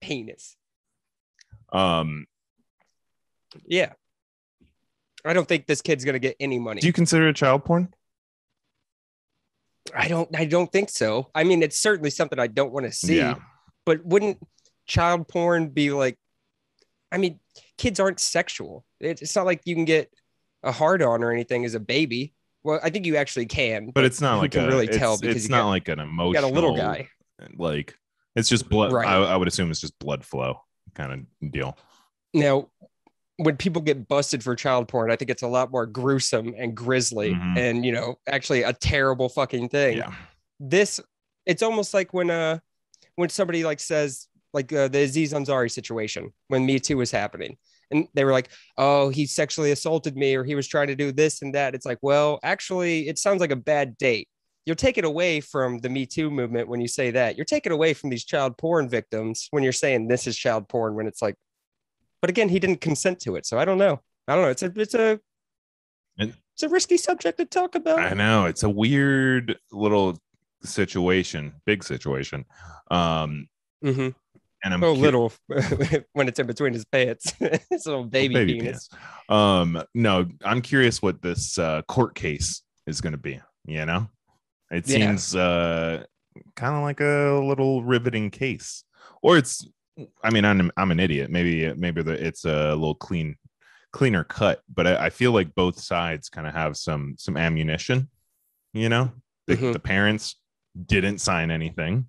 A: penis.
B: um,
A: Yeah. I don't think this kid's gonna get any money.
B: do you consider it child porn?
A: I don't I don't think so. I mean, it's certainly something I don't want to see,
B: Yeah.
A: but wouldn't child porn be like I mean, kids aren't sexual. It's not like you can get a hard on or anything as a baby. Well, I think you actually can,
B: But it's not like
A: can
B: a,
A: really tell because
B: it's not
A: got-
B: like an
A: you
B: emotional.
A: got a little guy.
B: Like it's just blood.
A: Right.
B: I, I would assume it's just blood flow kind of deal.
A: Now, when people get busted for child porn, I think it's a lot more gruesome and grisly
B: Mhm.
A: and, you know, actually a terrible fucking thing.
B: Yeah.
A: This, it's almost like when, uh, when somebody like says, like uh, the Aziz Ansari situation when Me Too was happening. And they were like, oh, he sexually assaulted me or he was trying to do this and that. It's like, well, actually, it sounds like a bad date. You're taking away from the Me Too movement when you say that. You're taking away from these child porn victims when you're saying this is child porn when it's like, but again, he didn't consent to it. So I don't know. I don't know. It's a, it's a, it's a risky subject to talk about.
B: I know it's a weird little situation, big situation. Um,
A: mm-hmm.
B: and I'm
A: Oh, little (laughs) when it's in between his pants. (laughs) it's a little baby, penis.
B: Um, no, I'm curious what this uh, court case is going to be. You know, it
A: Yeah.
B: seems uh, kind of like a little riveting case, or it's. I mean, I'm I'm an idiot. Maybe maybe the, it's a little clean, cleaner cut, but I, I feel like both sides kind of have some some ammunition. You know, the,
A: Mhm.
B: the parents didn't sign anything,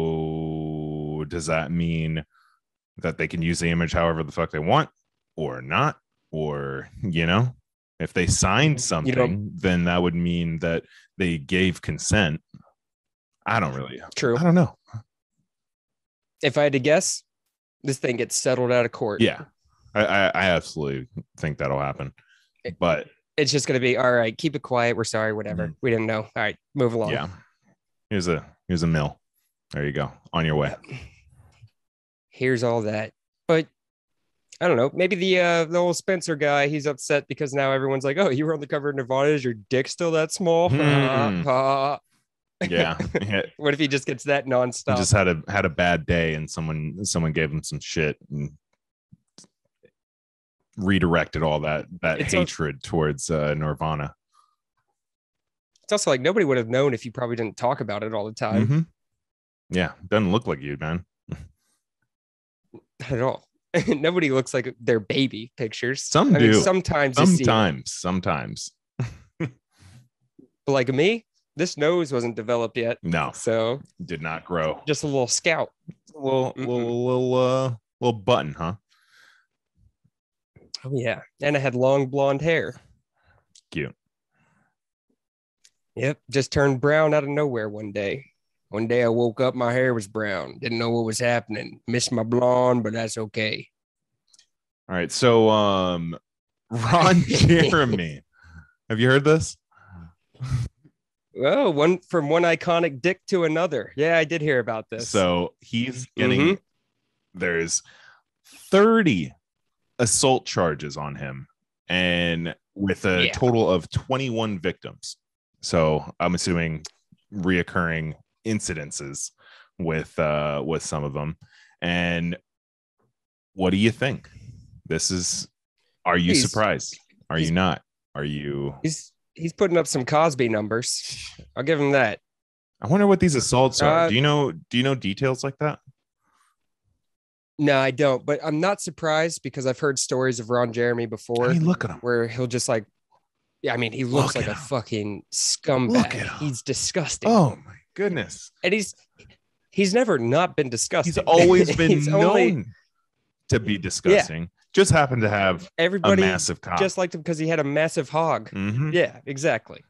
B: so does that mean that they can use the image however the fuck they want or not or you know if they signed something
A: You know-
B: then that would mean that they gave consent i don't really
A: True.
B: i don't know
A: If I had to guess, this thing gets settled out of court.
B: yeah i i, I absolutely think that'll happen but
A: It's just going to be all right. Keep it quiet. We're sorry. Whatever. We didn't know. All right. Move along.
B: yeah here's a here's a mill there you go on your way (sighs)
A: Here's all that. But I don't know. Maybe the uh, the old Spencer guy. He's upset because now everyone's like, "Oh, you were on the cover of Nirvana. Is your dick still that small?"
B: Hmm. (laughs) Yeah, (laughs)
A: what if he just gets that
B: he
A: nonstop?
B: just had a had a bad day and someone someone gave him some shit and redirected all that that
A: It's
B: hatred towards uh nirvana
A: it's also like nobody would have known if you probably didn't talk about it all the time
B: Mhm. yeah doesn't look like you man
A: Not at all. (laughs) nobody looks like their baby pictures.
B: Some
A: I mean,
B: do.
A: sometimes, see
B: sometimes sometimes
A: But like me, this nose wasn't developed yet,
B: no
A: so
B: did not grow
A: just a little scout.
B: a little
A: Mm-mm.
B: little little uh little button huh
A: Oh yeah, and I had long blonde hair.
B: Cute.
A: Yep, just turned brown out of nowhere one day. One day I woke up, my hair was brown. Didn't know what was happening. Missed my blonde, but that's okay.
B: all right so um (laughs) ron (laughs) jeremy have you heard this
A: Oh, one from one iconic dick to another. Yeah, I did hear about this.
B: So he's getting
A: Mhm.
B: there's 30 assault charges on him and with a
A: Yeah.
B: total of 21 victims. So I'm assuming reoccurring incidences with uh with some of them. And what do you think? This is are you
A: He's-
B: surprised? Are you not? Are you
A: he's he's putting up some Cosby numbers. I'll give him that.
B: I wonder what these assaults are.
A: Uh,
B: do you know do you know details like that?
A: No, I don't, but I'm not surprised because I've heard stories of Ron Jeremy before
B: I mean, look at him.
A: where he'll just like yeah, I mean, he looks
B: Look
A: like a
B: him.
A: fucking scumbag. He's disgusting.
B: Oh my goodness.
A: And he's he's never not been disgusting.
B: He's always (laughs) been
A: He's
B: known
A: only-
B: to be disgusting. Just happened to have a
A: everybody
B: massive cock.
A: just liked him because he had a massive hog.
B: Mhm.
A: Yeah, exactly.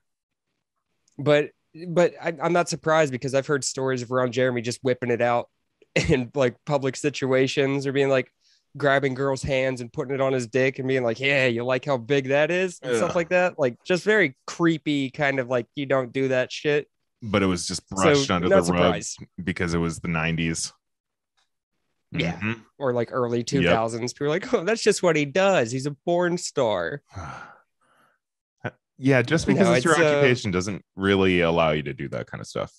A: But but I, I'm not surprised because I've heard stories of Ron Jeremy just whipping it out (laughs) in like public situations or being like grabbing girls' hands and putting it on his dick and being like, "Yeah, you like how big that is?" and stuff like that. Like just very creepy, kind of like you don't do that shit.
B: But it was just brushed
A: so
B: under the rug because it was the 90s.
A: Yeah.
B: Mhm.
A: Or like early two thousands, people are like, "Oh, that's just what he does. He's a porn star." (sighs)
B: yeah, just
A: No,
B: because it's your
A: uh,
B: occupation doesn't really allow you to do that kind of stuff,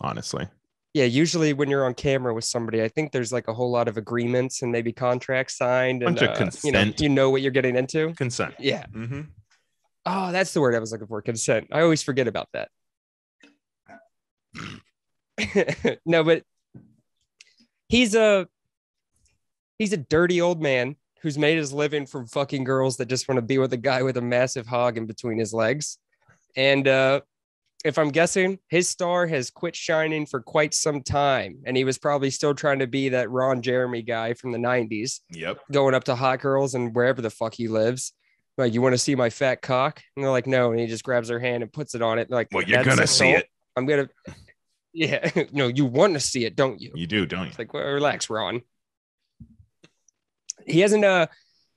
B: honestly.
A: Yeah, usually when you're on camera with somebody, I think there's like a whole lot of agreements and maybe contracts signed and
B: of
A: uh, you know you know what you're getting into.
B: Consent.
A: Yeah.
B: Mm-hmm.
A: Oh, that's the word I was looking for. Consent. I always forget about that. (laughs) no, but he's a he's a dirty old man who's made his living from fucking girls that just want to be with a guy with a massive hog in between his legs. And uh if I'm guessing, his star has quit shining for quite some time. And he was probably still trying to be that Ron Jeremy guy from the 90s
B: Yep.
A: going up to hot girls and wherever the fuck he lives. Like, you want to see my fat cock? And they're like, no. And he just grabs their hand and puts it on it. They're like,
B: Well, you're gonna see it.
A: I'm gonna. (laughs) Yeah, (laughs) no, you want to see it, don't you?
B: You do, don't you?
A: It's like, well, relax, Ron. He hasn't uh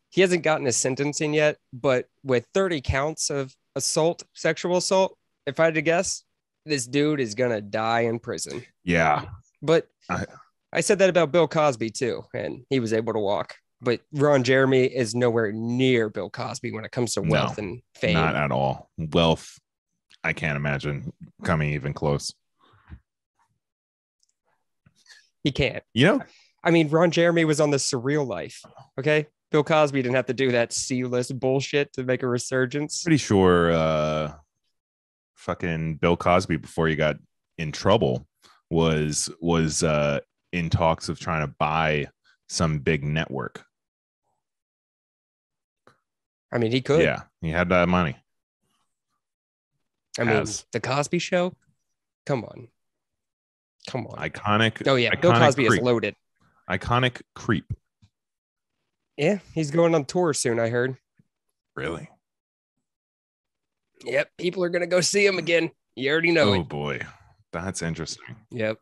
A: he hasn't gotten a sentencing yet, but with 30 counts of assault, sexual assault, if I had to guess, this dude is gonna die in prison.
B: Yeah.
A: But
B: I-
A: I said that about Bill Cosby too, and he was able to walk. But Ron Jeremy is nowhere near Bill Cosby when it comes to
B: No,
A: wealth and fame.
B: Not at all. Wealth, I can't imagine coming even close.
A: he can't.
B: You know,
A: I mean, Ron Jeremy was on the surreal life. Okay. Bill Cosby didn't have to do that C list bullshit to make a resurgence.
B: pretty sure uh fucking Bill Cosby before he got in trouble was was uh in talks of trying to buy some big network.
A: I mean, he could.
B: Yeah, he had that money.
A: I mean, the Cosby show. Come on. Come on.
B: Iconic.
A: oh, yeah. Bill Cosby
B: creep.
A: is loaded.
B: Iconic creep.
A: Yeah. He's going on tour soon, I heard.
B: Really?
A: Yep. People are going to go see him again. You already know
B: oh
A: it.
B: boy. That's interesting.
A: Yep.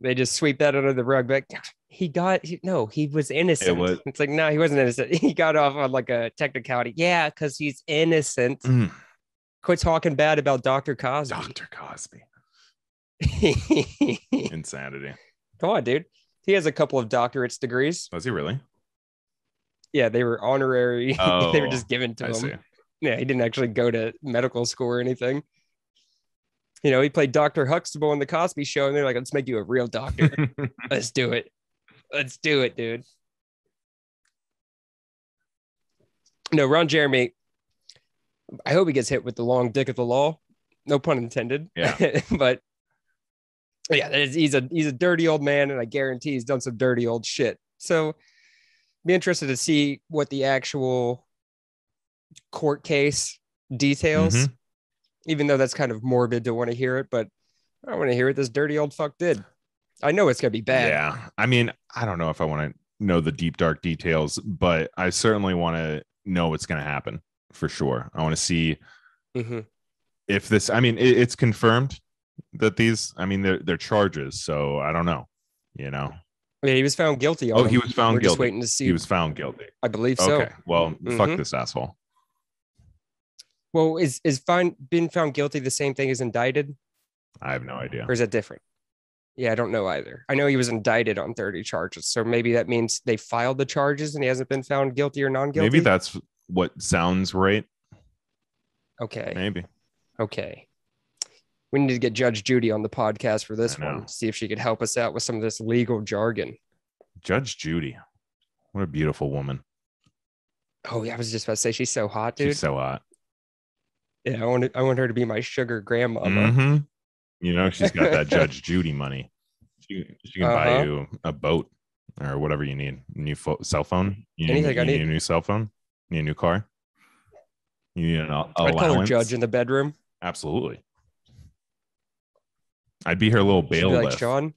A: They just sweep that under the rug. But he got, he- no, he was innocent.
B: It was-
A: It's like, no, he wasn't innocent. (laughs) He got off on like a technicality. Yeah. Because he's innocent.
B: Mm,
A: Quit talking bad about Dr. Cosby.
B: Dr. Cosby. (laughs) Insanity.
A: Come on, dude. He has a couple of doctorates degrees.
B: Was he really?
A: Yeah, they were honorary. (laughs) they
B: Oh,
A: were just given to
B: I
A: him.
B: see.
A: Yeah, he didn't actually go to medical school or anything. You know, he played Dr. Huxtable on the Cosby show, and they're like, let's make you a real doctor. (laughs) let's do it. Let's do it, dude. No, Ron Jeremy. I hope he gets hit with the long dick of the law. No pun intended.
B: Yeah. (laughs)
A: but yeah, he's a he's a dirty old man, and I guarantee he's done some dirty old shit. So be interested to see what the actual court case details,
B: Mhm.
A: even though that's kind of morbid to want to hear it, but I want to hear what this dirty old fuck did. I know it's gonna be bad.
B: Yeah. I mean, I don't know if I want to know the deep, dark details, but I certainly want to know what's going to happen for sure. I want to see
A: Mhm.
B: if this, I mean, it, it's confirmed that these, I mean, they're, they're charges. So I don't know, you know.
A: Yeah, he was found guilty.
B: Oh, he was found
A: We're just waiting to see.
B: He was found guilty.
A: I believe so.
B: Okay. Well, fuck
A: Mhm.
B: this asshole.
A: Well, is is fine being found guilty the same thing as indicted,
B: I have no idea.
A: or is that different? Yeah, I don't know either. I know he was indicted on 30 charges, so maybe that means they filed the charges and he hasn't been found guilty or non-guilty.
B: Maybe that's what sounds right.
A: okay.
B: Maybe.
A: Okay. We need to get Judge Judy on the podcast for this one. See if she could help us out with some of this legal jargon.
B: Judge Judy. What a beautiful woman.
A: Oh yeah, I was just about to say she's so hot, dude.
B: She's so hot.
A: yeah, I want I want her to be my sugar grandmama.
B: Mhm. You know, she's got that (laughs) Judge Judy money. She, she can buy
A: Uh-huh.
B: you a boat or whatever you need. New pho- cell phone. You need,
A: Anything I
B: you
A: need.
B: a new cell phone. You need a new car. You need an al-
A: I'd call her judge in the bedroom.
B: Absolutely. I'd be her little
A: She'd be
B: bailiff.
A: like, Sean,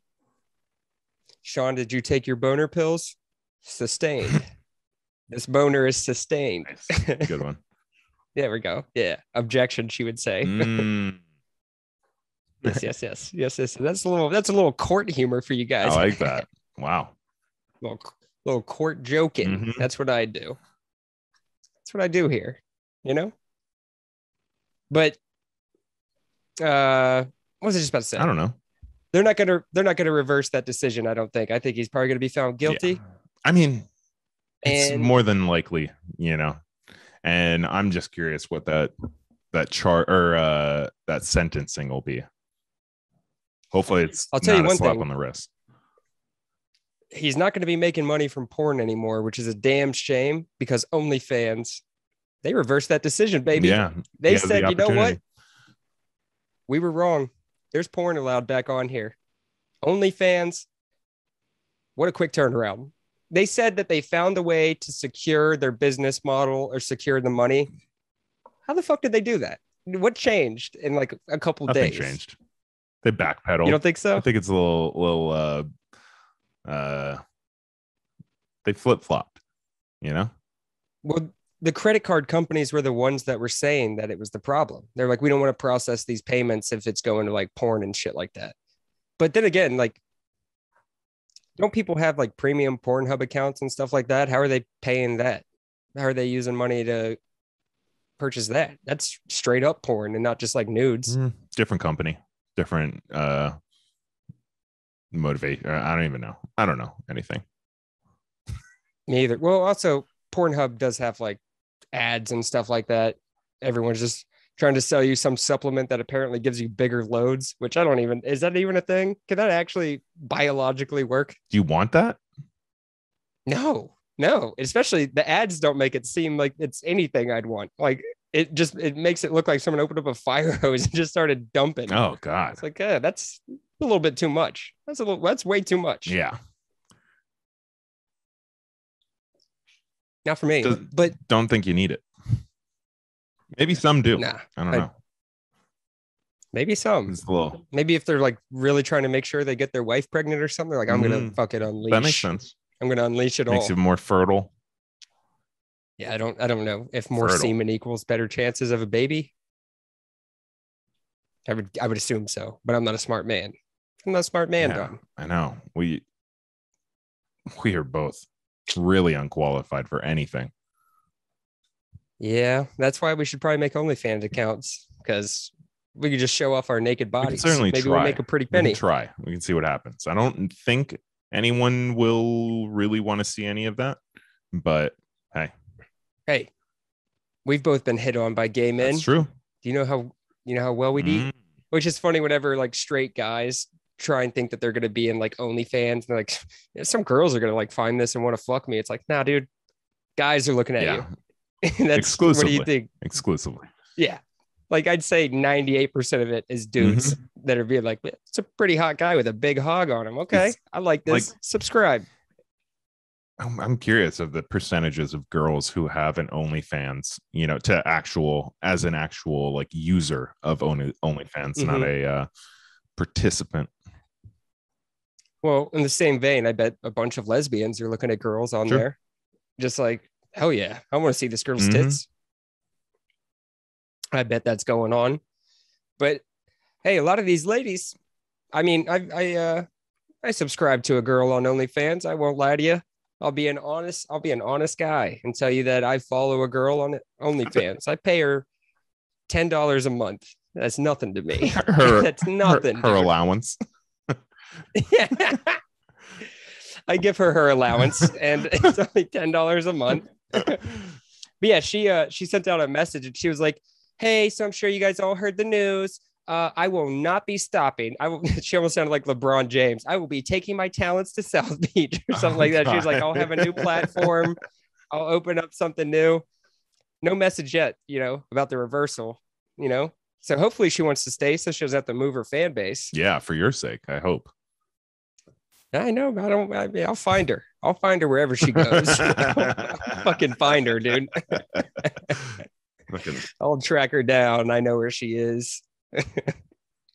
A: Sean, did you take your boner pills? Sustained. (laughs) this boner is sustained.
B: Nice. Good one. (laughs)
A: there we go. Yeah. Objection, she would say. (laughs)
B: Mm.
A: Yes, yes, yes, yes, yes. That's a little. That's a little court humor for you guys.
B: I like that. Wow.
A: little, little court joking.
B: Mhm.
A: That's what I do. That's what I do here. You know. But uh, what was I just about to say?
B: I don't know.
A: They're not gonna. They're not gonna reverse that decision. I don't think. I think he's probably gonna be found guilty.
B: I mean, it's
A: And-
B: more than likely, you know. And I'm just curious what that that chart or uh that sentencing will be. Hopefully, it's
A: I'll tell you one
B: slap
A: thing.
B: on the wrist.
A: He's not going to be making money from porn anymore, which is a damn shame because OnlyFans they reversed that decision, baby.
B: Yeah,
A: they
B: he has the
A: said, you know what? we were wrong. There's porn allowed back on here. OnlyFans, what a quick turnaround. They said that they found a way to secure their business model or secure the money. How the fuck did they do that? What changed in like a couple
B: Nothing
A: days?
B: changed. They backpedal.
A: You don't think so?
B: I think it's a little little uh uh they flip flopped, you know?
A: Well, the credit card companies were the ones that were saying that it was the problem. They're like, we don't want to process these payments if it's going to like porn and shit like that. But then again, like, don't people have like premium Pornhub accounts and stuff like that? How are they paying that? How are they using money to purchase that? That's straight up porn and not just like nudes.
B: Mm, different company, different uh motivate. I don't even know. I don't know anything.
A: Neither. Well, also Pornhub does have like ads and stuff like that. Everyone's just trying to sell you some supplement that apparently gives you bigger loads, which I don't even is that even a thing? Can that actually biologically work?
B: Do you want that?
A: No, no. Especially the ads don't make it seem like it's anything I'd want. Like it just it makes it look like someone opened up a fire (laughs) hose and just started dumping.
B: Oh God.
A: It's like, yeah, that's a little bit too much. That's a little that's way too much.
B: Yeah.
A: Not for me.
B: Does-
A: but
B: Don't think you need it. Maybe some do.
A: nah,
B: I don't
A: I-
B: know.
A: maybe some.
B: It's little
A: Maybe if they're like really trying to make sure they get their wife pregnant or something, like I'm gonna
B: Mm.
A: fucking unleash.
B: that makes sense.
A: I'm gonna unleash it all.
B: Makes
A: all.
B: you more fertile.
A: yeah, I don't. I don't know if more
B: Fertile.
A: semen equals better chances of a baby. I would. I would assume so, but I'm not a smart man. I'm not a smart man,
B: Yeah.
A: Don.
B: I know. We we are both really unqualified for anything.
A: Yeah, that's why we should probably make OnlyFans accounts because we could just show off our naked bodies.
B: certainly
A: Maybe
B: try.
A: we'll make a pretty penny.
B: We try. We can see what happens. I don't think anyone will really want to see any of that, but hey,
A: Hey, we've both been hit on by gay men.
B: that's true.
A: Do you know how you know how well we eat?
B: Mm,
A: which is funny whenever like straight guys try and think that they're gonna be in like OnlyFans. And they're like, (laughs) some girls are gonna like find this and want to fuck me. It's like, nah, dude. Guys are looking at
B: yeah,
A: you. (laughs) That's what do you think?
B: exclusively.
A: Yeah. Like I'd say 98% of it is dudes that are being like, it's a pretty hot guy with a big hog on him. Okay.
B: It's
A: I like
B: like-
A: this. Subscribe.
B: I'm, I'm curious of the percentages of girls who have an OnlyFans, you know, to actual as an actual like user of Only OnlyFans, not a uh, participant.
A: Well, in the same vein, I bet a bunch of lesbians are looking at girls on
B: Sure.
A: there. Just like, hell yeah, I want to see this girl's
B: Mhm.
A: tits. I bet that's going on. But hey, a lot of these ladies, I mean, I I uh I subscribe to a girl on OnlyFans. I won't lie to you. I'll be an honest, I'll be an honest guy and tell you that I follow a girl on OnlyFans. I pay her ten dollars a month. That's nothing to me. (laughs)
B: Her- (laughs)
A: That's
B: Her,
A: nothing.
B: her allowance. (laughs)
A: I give her her allowance and (laughs) it's only $10 a month. (laughs) but yeah, she uh she sent out a message and she was like, "Hey, so I'm sure you guys all heard the news. Uh, I will not be stopping. I will." She almost sounded like LeBron James. I will be taking my talents to South Beach or something
B: Oh,
A: like that. She was like, "I'll have a new platform. I'll open up something new." No message yet, you know, about the reversal. You know, so hopefully she wants to stay, so she doesn't have to move her fan base.
B: Yeah, for your sake, I hope.
A: I know. I don't. I mean, I'll find her. I'll find her wherever she goes. (laughs) Fucking find her, dude.
B: Fucking
A: I'll track her down. I know where she is.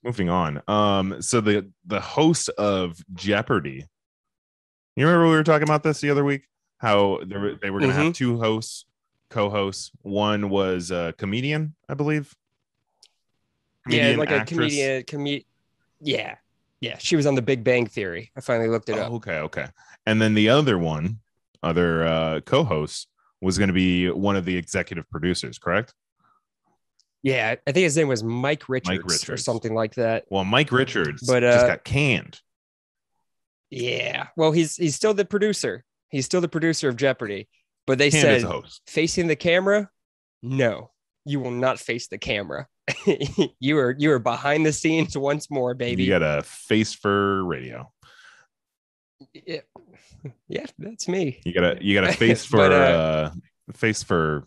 B: moving on. Um, so the the host of Jeopardy. You remember we were talking about this the other week? How they were, they were going to
A: Mm-hmm.
B: have two hosts, co-hosts. One was a comedian, I believe.
A: yeah, like
B: actress.
A: a comedian. Com- Yeah. Yeah. She was on the Big Bang Theory. I finally looked it
B: Oh,
A: up.
B: okay, okay. And then the other one, other uh, co-host, was going to be one of the executive producers, correct?
A: Yeah. I think his name was Mike Richards, or
B: Richards.
A: something like that.
B: Well, Mike Richards
A: But,
B: just
A: uh,
B: got canned.
A: Yeah. Well, he's he's still the producer. He's still the producer of Jeopardy. But they
B: Canned
A: said facing the camera, no, you will not face the camera. (laughs) you are you are behind the scenes once more, baby.
B: You got a face for radio.
A: yeah. yeah, that's me.
B: You got a you got a (laughs) face for
A: But,
B: uh,
A: uh,
B: face for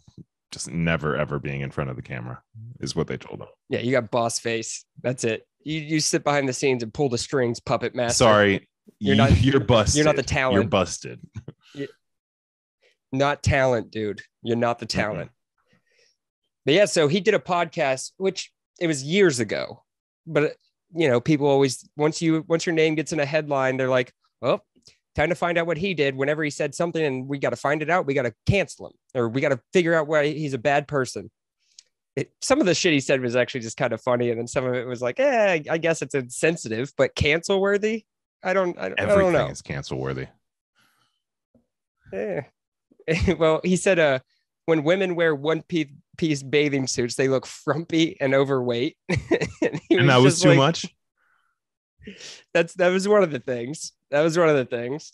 B: just never ever being in front of the camera is what they told him.
A: Yeah, you got boss face. That's it. You you sit behind the scenes and pull the strings, puppet master.
B: Sorry,
A: You're not-
B: You're busted.
A: you're not the talent.
B: You're busted.
A: not talent, dude. You're not the talent. But yeah, so he did a podcast, which it was years ago. But you know, people always once you once your name gets in a headline, they're like, "Oh, time to find out what he did." Whenever he said something, and we got to find it out, we got to cancel him, or we got to figure out why he's a bad person. It, some of the shit he said was actually just kind of funny, and then some of it was like, "Eh, I guess it's insensitive, but cancel worthy." I don't, I, I don't
B: Everything
A: know.
B: is cancel worthy.
A: Eh. (laughs) well, he said, uh, when women wear one piece, piece bathing suits, they look frumpy and overweight. (laughs) and
B: And that was too
A: like-
B: much.
A: That's that was one of the things. That was one of the things.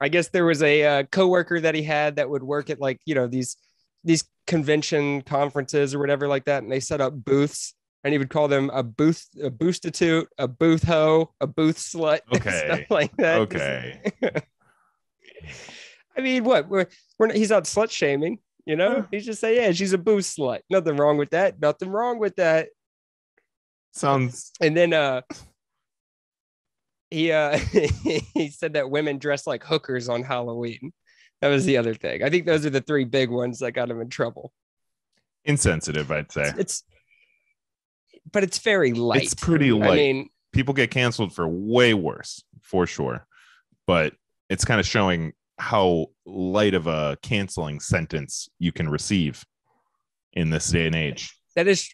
A: I guess there was a uh, coworker that he had that would work at like you know these these convention conferences or whatever like that, and they set up booths, and he would call them a booth a boostitute, a booth hoe, a booth slut, (laughs)
B: Okay.
A: stuff like that.
B: Okay. (laughs)
A: I mean, what? We're, we're not, he's not slut shaming, you know?
B: Yeah.
A: He's just saying, yeah, she's a booth slut. Nothing wrong with that. Nothing wrong with that.
B: Sounds
A: And then uh he uh (laughs) he said that women dress like hookers on Halloween. That was the other thing. I think those are the three big ones that got him in trouble.
B: insensitive, I'd say.
A: It's but it's very light.
B: It's pretty light.
A: I mean,
B: People get canceled for way worse, for sure. But it's kind of showing how light of a canceling sentence you can receive in this day and age.
A: that is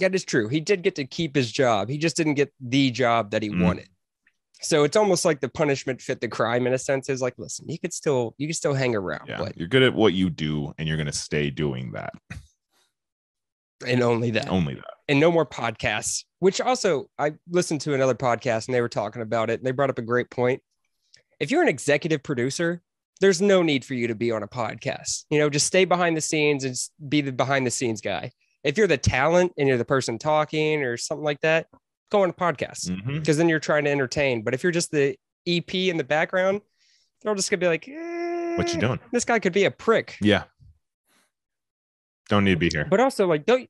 A: that is true. He did get to keep his job. He just didn't get the job that he
B: Mm.
A: wanted. So it's almost like the punishment fit the crime in a sense. Is like, listen, you could still you could still hang around,
B: Yeah.
A: but
B: You're good at what you do and you're going to stay doing that.
A: and only that.
B: Only that.
A: and no more podcasts. Which also, I listened to another podcast and they were talking about it. And they brought up a great point. If you're an executive producer, there's no need for you to be on a podcast. You know, just stay behind the scenes and be the behind the scenes guy. If you're the talent and you're the person talking or something like that, go on a podcast because then you're trying to entertain. But if you're just the EP in the background, they're all just gonna be like,
B: What you
A: "Eh,
B: doing?
A: This guy could be a prick.
B: Yeah. Don't need to be here.
A: But also, like, don't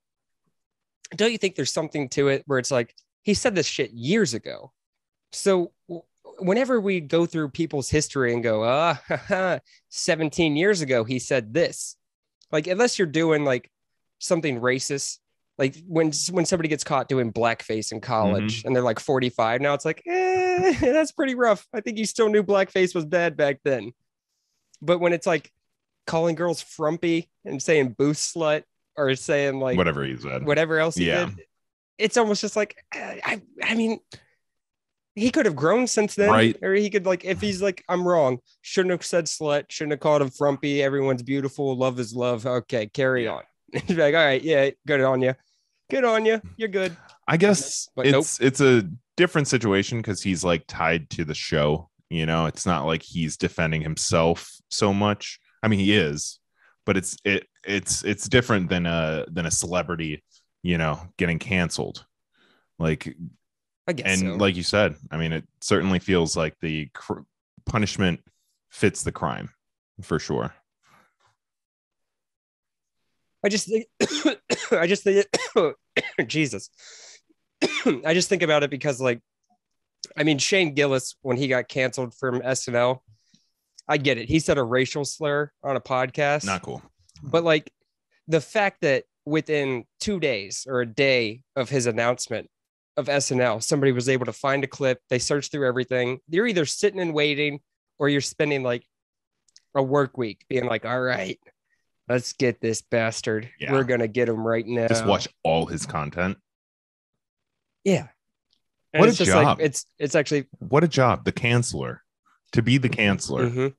A: don't you think there's something to it where it's like he said this shit years ago? So whenever we go through people's history and go, ah, haha, (laughs) 17 years ago he said this, like unless you're doing like something racist, like when when somebody gets caught doing blackface in college and they're like 45 now, it's like, eh, (laughs) that's pretty rough. I think you still knew blackface was bad back then. But when it's like calling girls frumpy and saying booth slut or saying like
B: Whatever he said.
A: whatever else he
B: Yeah.
A: did, it's almost just like eh, I I mean he could have grown since then,
B: Right.
A: or he could like if he's like I'm wrong, shouldn't have said slut, shouldn't have called him frumpy. Everyone's beautiful, love is love. Okay, carry on. (laughs) He's like, all right, yeah, good on you, good on you, you're good.
B: I guess
A: But nope.
B: it's it's a different situation because he's like tied to the show. You know, it's not like he's defending himself so much. I mean, he is, but it's it it's it's different than a than a celebrity. You know, getting canceled. Like
A: I guess
B: and
A: so.
B: like you said, I mean, it certainly feels like the cr- punishment fits the crime for sure.
A: I just think, (coughs) I just think, (coughs) Jesus, (coughs) I just think about it because, like, I mean, Shane Gillis, when he got canceled from SNL, I get it. He said a racial slur on a podcast,
B: Not cool.
A: but like the fact that within two days or a day of his announcement of SNL, somebody was able to find a clip, they searched through everything. You're either sitting and waiting or you're spending like a work week being like, all right, let's get this bastard.
B: Yeah.
A: We're going to get him right now.
B: Just watch all his content.
A: Yeah. And
B: What
A: it's
B: a job.
A: like it's it's actually
B: What a job, the chancellor, to be the chancellor.
A: Mhm.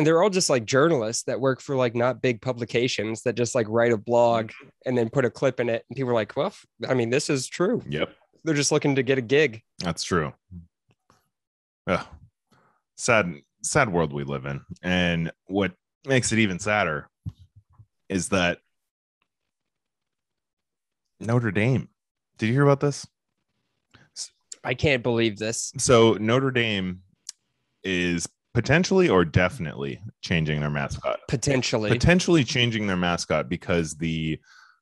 A: And they're all just like journalists that work for like not big publications that just like write a blog
B: Mm-hmm.
A: and then put a clip in it. And people are like, well, I mean, this is true.
B: Yep,
A: They're just looking to get a gig.
B: that's true. Ugh. Sad, sad world we live in, and what makes it even sadder is that Notre Dame. Did you hear about this?
A: I can't believe this.
B: So Notre Dame is potentially or definitely changing their mascot.
A: Potentially.
B: Potentially changing their mascot because the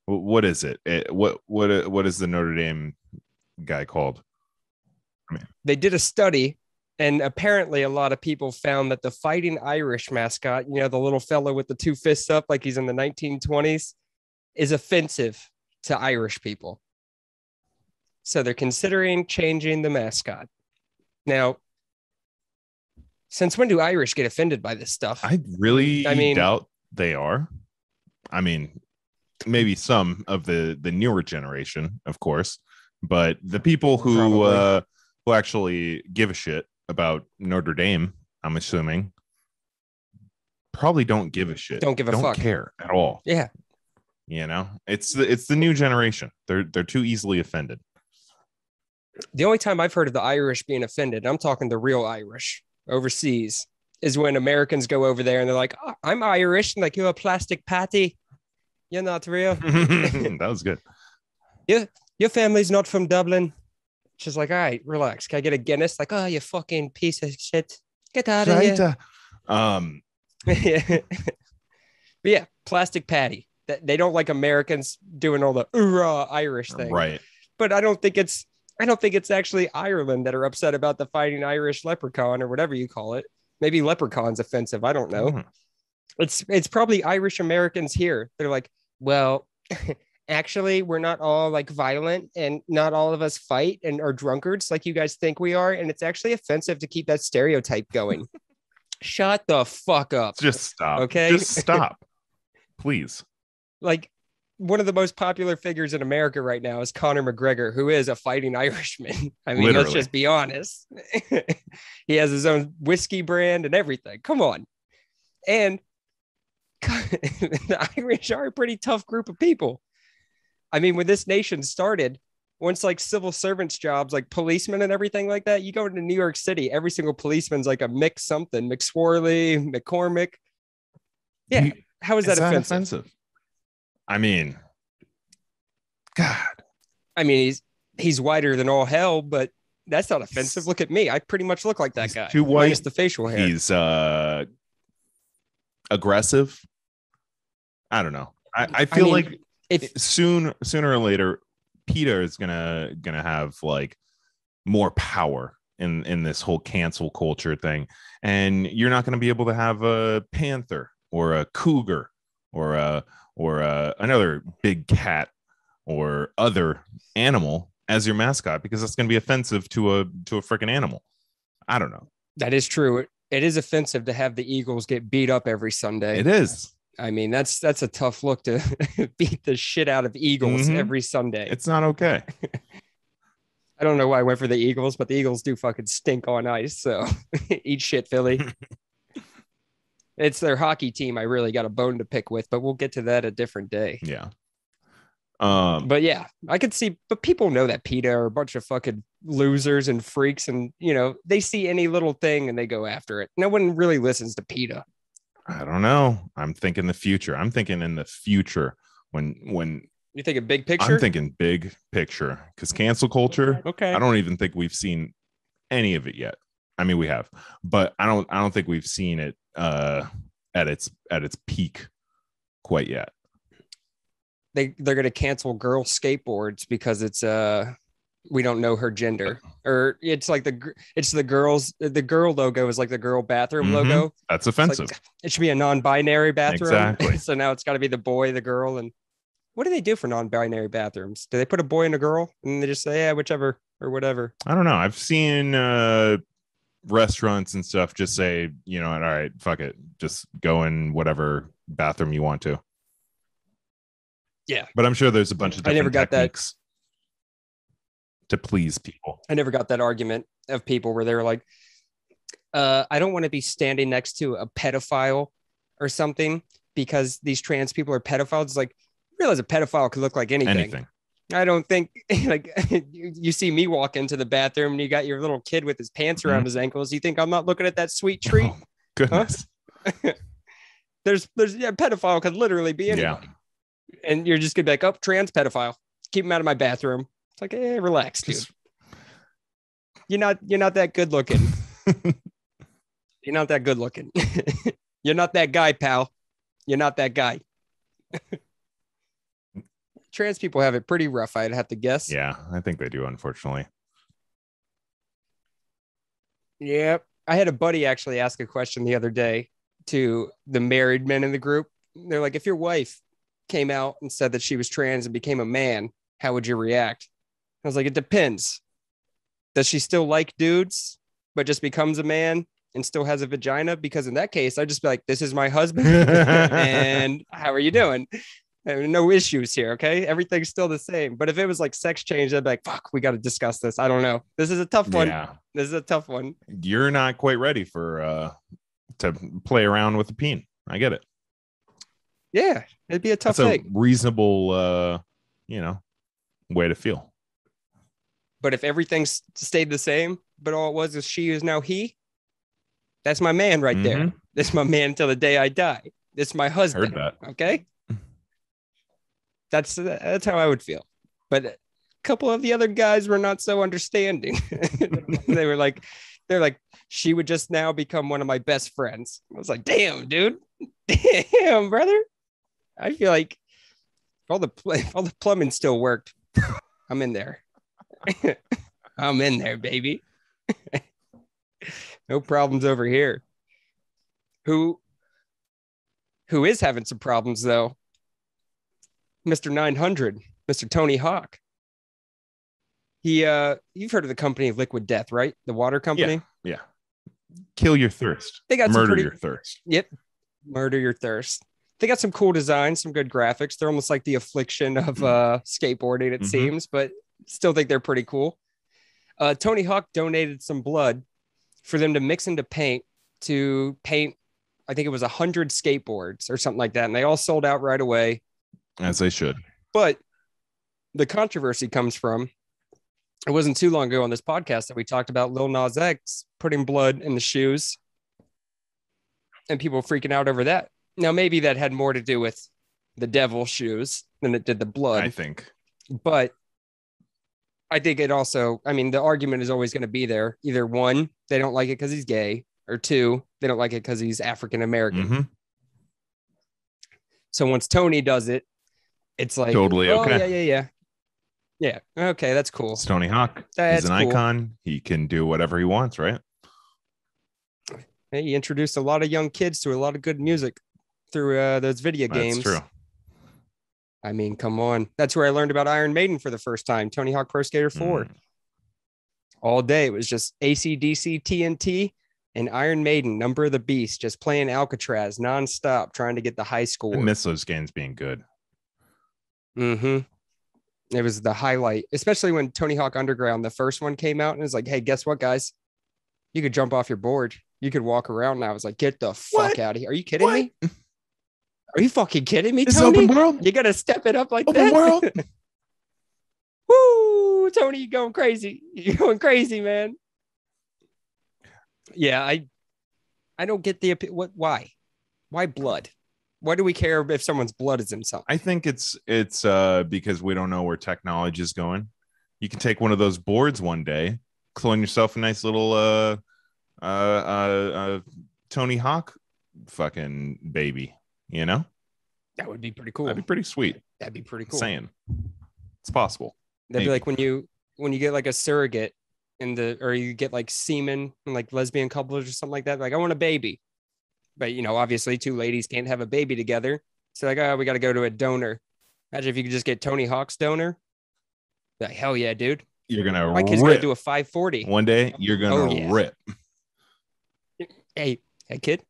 B: what is it? it what what eh, what is the Notre Dame guy called?
A: they did a study and apparently a lot of people found that the fighting irish mascot you know the little fellow with the two fists up like he's in the 1920s is offensive to irish people so they're considering changing the mascot now since when do irish get offended by this stuff
B: I really
A: I mean-
B: doubt they are. I mean, maybe some of the the newer generation, of course, but the people who
A: Probably.
B: uh who actually give a shit about Notre Dame, I'm assuming, probably don't give a shit.
A: Don't give a
B: don't
A: fuck.
B: care at all.
A: yeah
B: You know, it's the it's the new generation. They're they're too easily offended.
A: the only time i've heard of the irish being offended i'm talking the real irish overseas is when americans go over there and they're like "Oh, i'm irish and like you're a plastic patty you're not real (laughs)
B: that was good.
A: your family's not from Dublin. She's like, all right, relax. Can I get a Guinness? Like, oh, you fucking piece of shit. Get out of here.
B: Um, (laughs)
A: but yeah, plastic patty. That they don't like Americans doing all the hoorah Irish thing.
B: right.
A: But I don't think it's I don't think it's actually Ireland that are upset about the fighting Irish leprechaun or whatever you call it. Maybe leprechaun's offensive. I don't know.
B: Mhm.
A: It's it's probably Irish Americans here. They're like, well, (laughs) actually, we're not all like violent and not all of us fight and are drunkards like you guys think we are. And it's actually offensive to keep that stereotype going. (laughs) Shut the fuck up.
B: Just stop.
A: Okay.
B: Just stop. (laughs) Please.
A: Like one of the most popular figures in America right now is Conor McGregor, who is a fighting (laughs) Irishman. I mean, let's just be honest. (laughs) he has his own whiskey brand and everything. Come on. And (laughs) the Irish are a pretty tough group of people. I mean, when this nation started, once like civil servants jobs, like policemen and everything like that, you go into New York City, every single policeman's like a Mick something, McSwarley, McCormick. Yeah.
B: You-
A: How is that
B: Is that
A: offensive?
B: offensive? I mean, God.
A: I mean, he's he's whiter than all hell, but that's not offensive. Look at me. I pretty much look like that guy.
B: too
A: minus
B: white.
A: the facial hair.
B: He's uh aggressive. I don't know. I, I feel
A: mean,
B: like
A: if
B: soon sooner or later, PETA is gonna gonna have like more power in in this whole cancel culture thing. And you're not gonna be able to have a panther or a cougar or a or a, another big cat or other animal as your mascot because that's gonna be offensive to a to a freaking animal. I don't know.
A: that is true, it, it is offensive to have the Eagles get beat up every Sunday.
B: It is.
A: I mean, that's that's a tough look to (laughs) beat the shit out of Eagles
B: Mhm.
A: every Sunday.
B: It's not okay. (laughs)
A: I don't know why I went for the Eagles, but the Eagles do fucking stink on ice. So (laughs) eat shit, Philly. It's their hockey team. I really got a bone to pick with, but we'll get to that a different day.
B: Yeah. Um
A: But yeah, I could see, but people know that PETA are a bunch of fucking losers and freaks, and you know, they see any little thing and they go after it. No one really listens to PETA.
B: I don't know. I'm thinking the future. I'm thinking in the future when when
A: You think a big picture?
B: I'm thinking big picture because cancel culture.
A: okay.
B: I don't even think we've seen any of it yet. I mean, we have, but I don't. I don't think we've seen it uh, at its at its peak quite yet.
A: they they're gonna cancel girl skateboards because it's uh we don't know her gender or it's like the it's the girls the girl logo is like the girl bathroom
B: Mhm.
A: logo
B: That's
A: It's like,
B: offensive.
A: it should be a non-binary bathroom
B: Exactly. (laughs)
A: so now it's got to be the boy the girl and what do they do for non-binary bathrooms do they put a boy and a girl and they just say yeah whichever or whatever
B: I don't know. I've seen uh, restaurants and stuff just say, you know, all right, fuck it, just go in whatever bathroom you want to.
A: Yeah.
B: but I'm sure there's a bunch of
A: I never
B: different
A: got that.
B: to please people.
A: I never got that argument of people where they were like, uh, I don't want to be standing next to a pedophile or something because these trans people are pedophiles. It's like, realize a pedophile could look like anything.
B: Anything.
A: I don't think (laughs) like (laughs) you, you see me walk into the bathroom and you got your little kid with his pants around
B: Mhm.
A: his ankles. You think I'm not looking at that sweet treat?
B: Oh, goodness. (laughs)
A: there's there's yeah, pedophile could literally be anybody. And you're just gonna be like, oh, trans pedophile. Keep him out of my bathroom. It's like, eh, relax, dude.
B: Just-
A: You're not you're not that good looking. You're not that good looking. You're not that guy, pal. You're not that guy. Trans people have it pretty rough, I'd have to guess.
B: yeah, I think they do, unfortunately.
A: Yep. I had a buddy actually ask a question the other day to the married men in the group. They're like, if your wife came out and said that she was trans and became a man, how would you react? I was like, it depends. Does she still like dudes, but just becomes a man and still has a vagina? Because in that case, I'd just be like, this is my husband. (laughs) and how are you doing? No issues here. Okay. Everything's still the same. But if it was like sex change, I'd be like, fuck, we got to discuss this. I don't know. This is a tough one.
B: Yeah,
A: This is a tough one.
B: you're not quite ready for uh to play around with the peen. I get it.
A: Yeah, it'd be a tough
B: That's a
A: thing.
B: reasonable, uh, you know, way to feel.
A: But if everything stayed the same, but all it was is she is now he, that's my man right there.
B: Mhm.
A: That's my man until the day I die. That's my husband.
B: Heard that.
A: Okay. That's that's how I would feel. But a couple of the other guys were not so understanding. (laughs) they were like, they're like, she would just now become one of my best friends. I was like, damn, dude. (laughs) Damn, brother. I feel like all the all the plumbing still worked. (laughs) I'm in there. I'm in there, baby. no problems over here. Who who is having some problems though? Mr. 900, Mr. Tony Hawk. He uh you've heard of the company Liquid Death, right? The water company.
B: Yeah. Kill your thirst.
A: They got some
B: Murder
A: pretty
B: your thirst.
A: Yep. Murder your thirst. They got some cool designs, some good graphics. They're almost like the affliction of uh, skateboarding, it
B: Mhm.
A: seems, but still think they're pretty cool. Uh, Tony Hawk donated some blood for them to mix into paint to paint, I think it was a 100 skateboards or something like that. And they all sold out right away.
B: As they should.
A: But the controversy comes from it wasn't too long ago on this podcast that we talked about Lil Nas X putting blood in the shoes and people freaking out over that. Now, maybe that had more to do with the devil shoes than it did the blood,
B: I think.
A: but I think it also, I mean, the argument is always going to be there. Either one, they don't like it because he's gay, or two, they don't like it because he's African American.
B: Mhm.
A: So once Tony does it, it's like
B: Totally
A: oh,
B: okay.
A: Yeah, yeah, yeah. Yeah. Okay, that's cool.
B: It's Tony Hawk.
A: That's
B: He's an
A: cool.
B: icon. He can do whatever he wants, right?
A: He introduced a lot of young kids to a lot of good music through uh, those video games.
B: That's true.
A: I mean, come on. That's where I learned about Iron Maiden for the first time. Tony Hawk Pro Skater 4.
B: Mm.
A: All day. It was just ACDC, TNT, and Iron Maiden, Number of the Beast, just playing Alcatraz nonstop, trying to get the high score.
B: I miss those games being good.
A: Hmm It was the highlight, especially when Tony Hawk Underground, the first one came out, and it's like, hey, guess what, guys? You could jump off your board. You could walk around. And I was like, get the fuck
B: What?
A: out of here. Are you kidding
B: What?
A: me? (laughs) Are you fucking kidding me,
B: This
A: Tony?
B: open world.
A: You gotta step it up like
B: Open
A: that.
B: world. (laughs)
A: Woo, Tony, you going crazy. You're going crazy, man. Yeah, I I don't get the what why? Why blood? Why do we care if someone's blood is something?
B: I think it's it's uh because we don't know where technology is going. You can take one of those boards one day, clone yourself a nice little uh uh uh, uh Tony Hawk fucking baby, you know?
A: That would be pretty cool.
B: That'd be pretty sweet.
A: That'd be pretty cool.
B: Saying it's possible.
A: That'd be like when you when you get like a surrogate in the or you get like semen and like lesbian couples or something like that. Like I want a baby, but you know obviously two ladies can't have a baby together. So like oh we got to go to a donor. Imagine if you could just get Tony Hawk's donor. Like hell yeah, dude.
B: You're gonna
A: My kid's gonna do a 540.
B: one day you're gonna
A: Oh, yeah.
B: rip.
A: Hey, hey kid,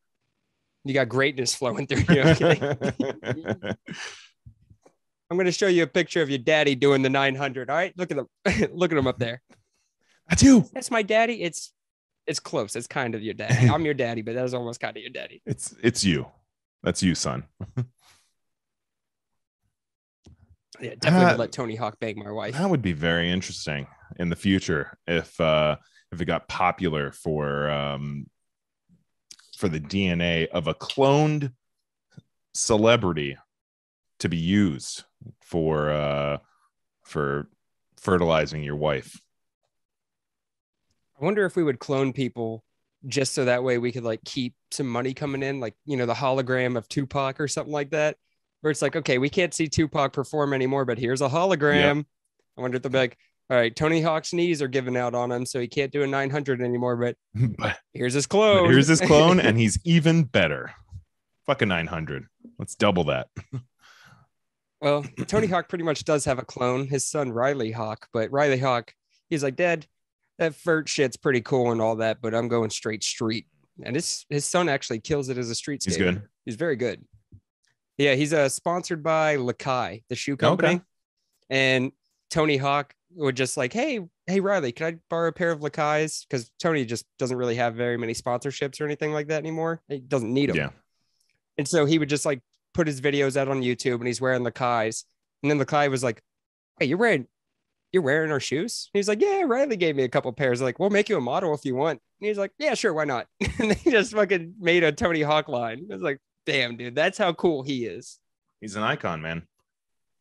A: you got greatness flowing through you. (laughs) Okay? I'm gonna show you a picture of your daddy doing the 900. All right, look at them, (laughs) look at him up there.
B: That's you.
A: That's my daddy. It's it's close. It's kind of your (laughs) daddy. I'm your daddy, but that was almost kind of your daddy.
B: It's it's you. That's you, son. (laughs)
A: Yeah, definitely
B: Uh,
A: let Tony Hawk bang my wife.
B: That would be very interesting in the future if uh if it got popular for um for the DNA of a cloned celebrity to be used for uh for fertilizing your wife.
A: I wonder if we would clone people just so that way we could like keep some money coming in, like you know, the hologram of Tupac or something like that. Where it's like, okay, we can't see Tupac perform anymore, but here's a hologram. I wonder if they'll be like, all right, Tony Hawk's knees are giving out on him, so he can't do a 900 anymore, but (laughs)
B: but
A: here's his clone.
B: here's his clone and (laughs) he's even better. Fuck a 900. Let's double that. (laughs)
A: Well, Tony Hawk pretty much does have a clone, his son Riley Hawk, but Riley Hawk, he's like, Dad, that vert shit's pretty cool and all that, but I'm going straight street. And his his son actually kills it as a street
B: He's
A: skater.
B: good.
A: He's very good. Yeah, he's uh, sponsored by Lakai, the shoe company.
B: Okay.
A: And Tony Hawk would just like, hey, hey Riley, can I borrow a pair of Lakais? Because Tony just doesn't really have very many sponsorships or anything like that anymore. He doesn't need them.
B: Yeah.
A: And so he would just like put his videos out on YouTube and he's wearing the Kais. And then the Kai was like, Hey, you're wearing you're wearing our shoes? He's like, Yeah, Riley gave me a couple pairs. Like, we'll make you a model if you want. And he's like, Yeah, sure, why not? (laughs) and they just fucking made a Tony Hawk line. It was like, damn, dude, that's how cool he is.
B: He's an icon, man.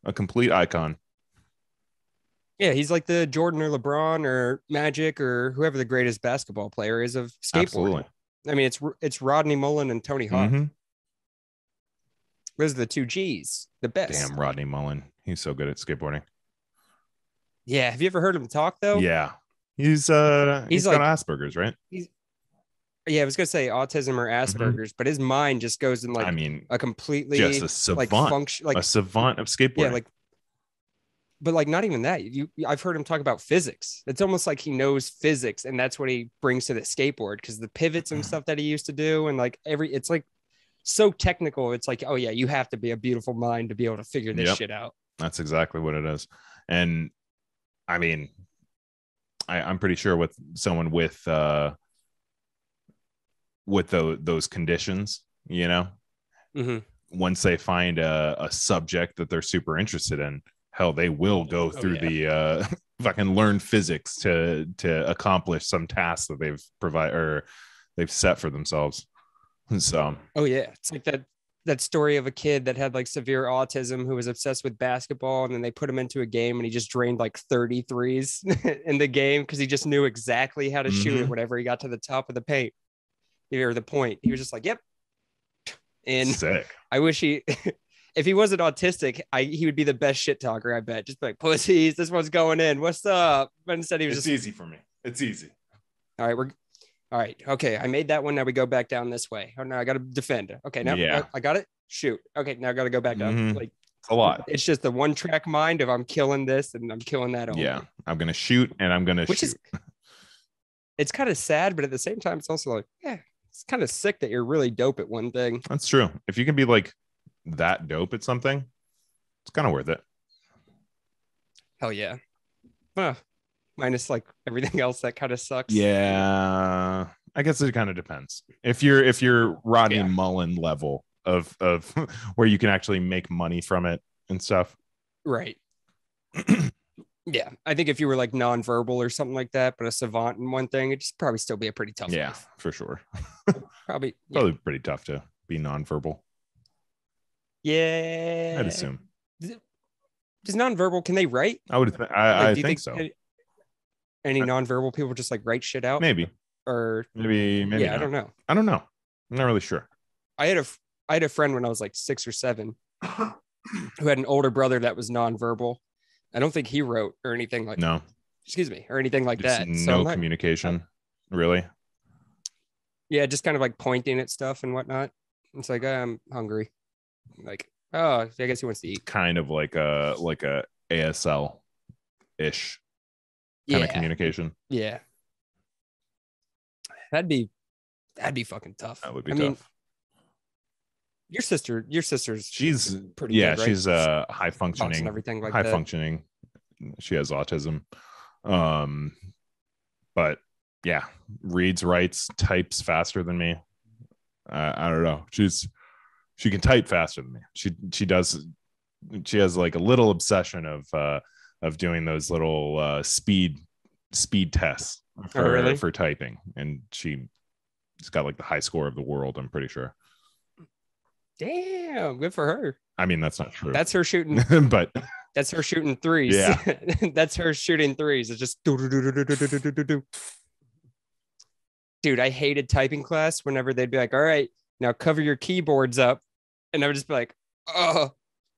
B: A complete icon.
A: Yeah, he's like the Jordan or LeBron or Magic or whoever the greatest basketball player is of skateboarding.
B: Absolutely.
A: I mean, it's it's Rodney Mullen and Tony Hawk.
B: Mhm.
A: Those are the two G's, the best.
B: Damn, Rodney Mullen. He's so good at skateboarding.
A: Yeah. Have you ever heard him talk though?
B: Yeah. He's uh
A: He's
B: he's got Asperger's, right?
A: Yeah, I was gonna say autism or Asperger's, but his mind just goes in like
B: Mm-hmm. I mean,
A: a completely
B: just a savant,
A: like function like
B: a savant of skateboarding.
A: yeah, like but like not even that. You I've heard him talk about physics. It's almost like he knows physics and that's what he brings to the skateboard because the pivots and stuff that he used to do and like every it's like so technical. It's like, oh yeah, you have to be a beautiful mind to be able to figure this
B: Yep.
A: shit out.
B: That's exactly what it is. And I mean, I, I'm pretty sure with someone with uh with those those conditions, you know,
A: Mhm.
B: once they find a, a subject that they're super interested in, hell, they will go
A: Oh,
B: through
A: yeah.
B: the uh (laughs) fucking learn physics to to accomplish some task that they've provide or they've set for themselves. (laughs) So
A: Oh yeah, it's like that that story of a kid that had like severe autism who was obsessed with basketball and then they put him into a game and he just drained like 33s (laughs) in the game because he just knew exactly how to shoot it whenever he got to the top of the paint or the point. He was just like, "Yep." And
B: sick.
A: I wish he (laughs) if he wasn't autistic, I he would be the best shit talker, I bet. Just be like, "Pussies, this one's going in. What's up?" But instead he was just
B: easy for me. It's easy.
A: all right, we're all right. Okay, I made that one. Now we go back down this way. Oh, no, I got to defend. Okay, now
B: Yeah.
A: I got it. Shoot. Okay, now I got to go back down.
B: Mhm.
A: Like
B: a lot.
A: it's just the one track mind of I'm killing this and I'm killing that. Only.
B: Yeah, I'm gonna shoot and I'm gonna
A: which
B: shoot.
A: is (laughs) it's kind of sad, but at the same time, it's also like, yeah, it's kind of sick that you're really dope at one thing.
B: That's true. If you can be like that dope at something, it's kind of worth it.
A: Hell yeah. Huh. Minus like everything (laughs) else that kind of sucks.
B: Yeah, I guess it kind of depends. If you're if you're Rodney
A: Yeah.
B: Mullen level of of (laughs) where you can actually make money from it and stuff.
A: Right. (clears throat) yeah. I think if you were like nonverbal or something like that, but a savant in one thing, it'd just probably still be a pretty tough
B: Yeah,
A: life.
B: for sure. (laughs)
A: Probably. Yeah.
B: Probably pretty tough to be nonverbal.
A: yeah.
B: I'd assume.
A: Does nonverbal, can they write?
B: I would. Th-
A: Like,
B: I, I
A: do you
B: think, so.
A: Any uh, nonverbal people just like write shit out?
B: Maybe.
A: Or
B: Maybe. Maybe.
A: yeah, I don't know.
B: I don't know. I'm not really sure.
A: I had a I had a friend when I was like six or seven (coughs) who had an older brother that was nonverbal. I don't think he wrote or anything like
B: No,
A: excuse me or anything like
B: just
A: that.
B: no
A: so not-
B: communication. Really?
A: yeah, just kind of like pointing at stuff and whatnot. It's like I'm hungry. Like oh, I guess he wants to eat.
B: Kind of like a like a ASL ish kind
A: Yeah,
B: of communication.
A: yeah. That'd be that'd be fucking tough.
B: That would be
A: I
B: tough.
A: mean, Your sister, your sister's
B: She's
A: pretty
B: yeah,
A: good, right?
B: she's uh high functioning,
A: everything like
B: high
A: that.
B: functioning. She has autism. Um, but yeah, reads, writes, types faster than me. Uh, I don't know. She's she can type faster than me. She she does. She has like a little obsession of uh of doing those little uh, speed speed tests for,
A: oh, really?
B: for typing, and she's got like the high score of the world. I'm pretty sure.
A: Damn, good for her.
B: I mean, that's not true.
A: That's her shooting,
B: but
A: that's her shooting threes.
B: Yeah,
A: that's her shooting threes. It's just dude. I hated typing class. Whenever they'd be like, "All right, now cover your keyboards up," and I would just be like, "Oh,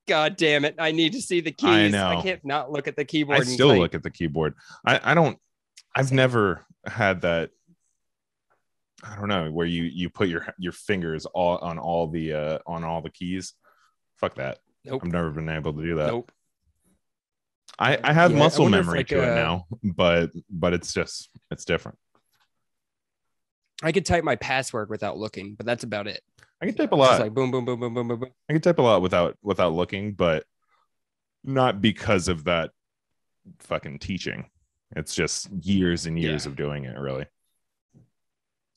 A: god damn it! I need to see the keys.
B: I know.
A: I can't not look at the keyboard."
B: I still
A: type."
B: look at the keyboard. I, I don't I've never had that I don't know where you you put your your fingers all on all the uh on all the keys. Fuck that.
A: Nope.
B: I've never been able to do that.
A: Nope.
B: I I have
A: Yeah,
B: muscle
A: if,
B: memory
A: like,
B: to it
A: uh,
B: now, but but it's just it's different.
A: I could type my password without looking, but that's about it.
B: I can type a
A: Just
B: lot.
A: like boom, boom, boom, boom, boom, boom, boom.
B: I can type a lot without without looking, but not because of that fucking teaching. It's just years and years
A: Yeah.
B: of doing it, really.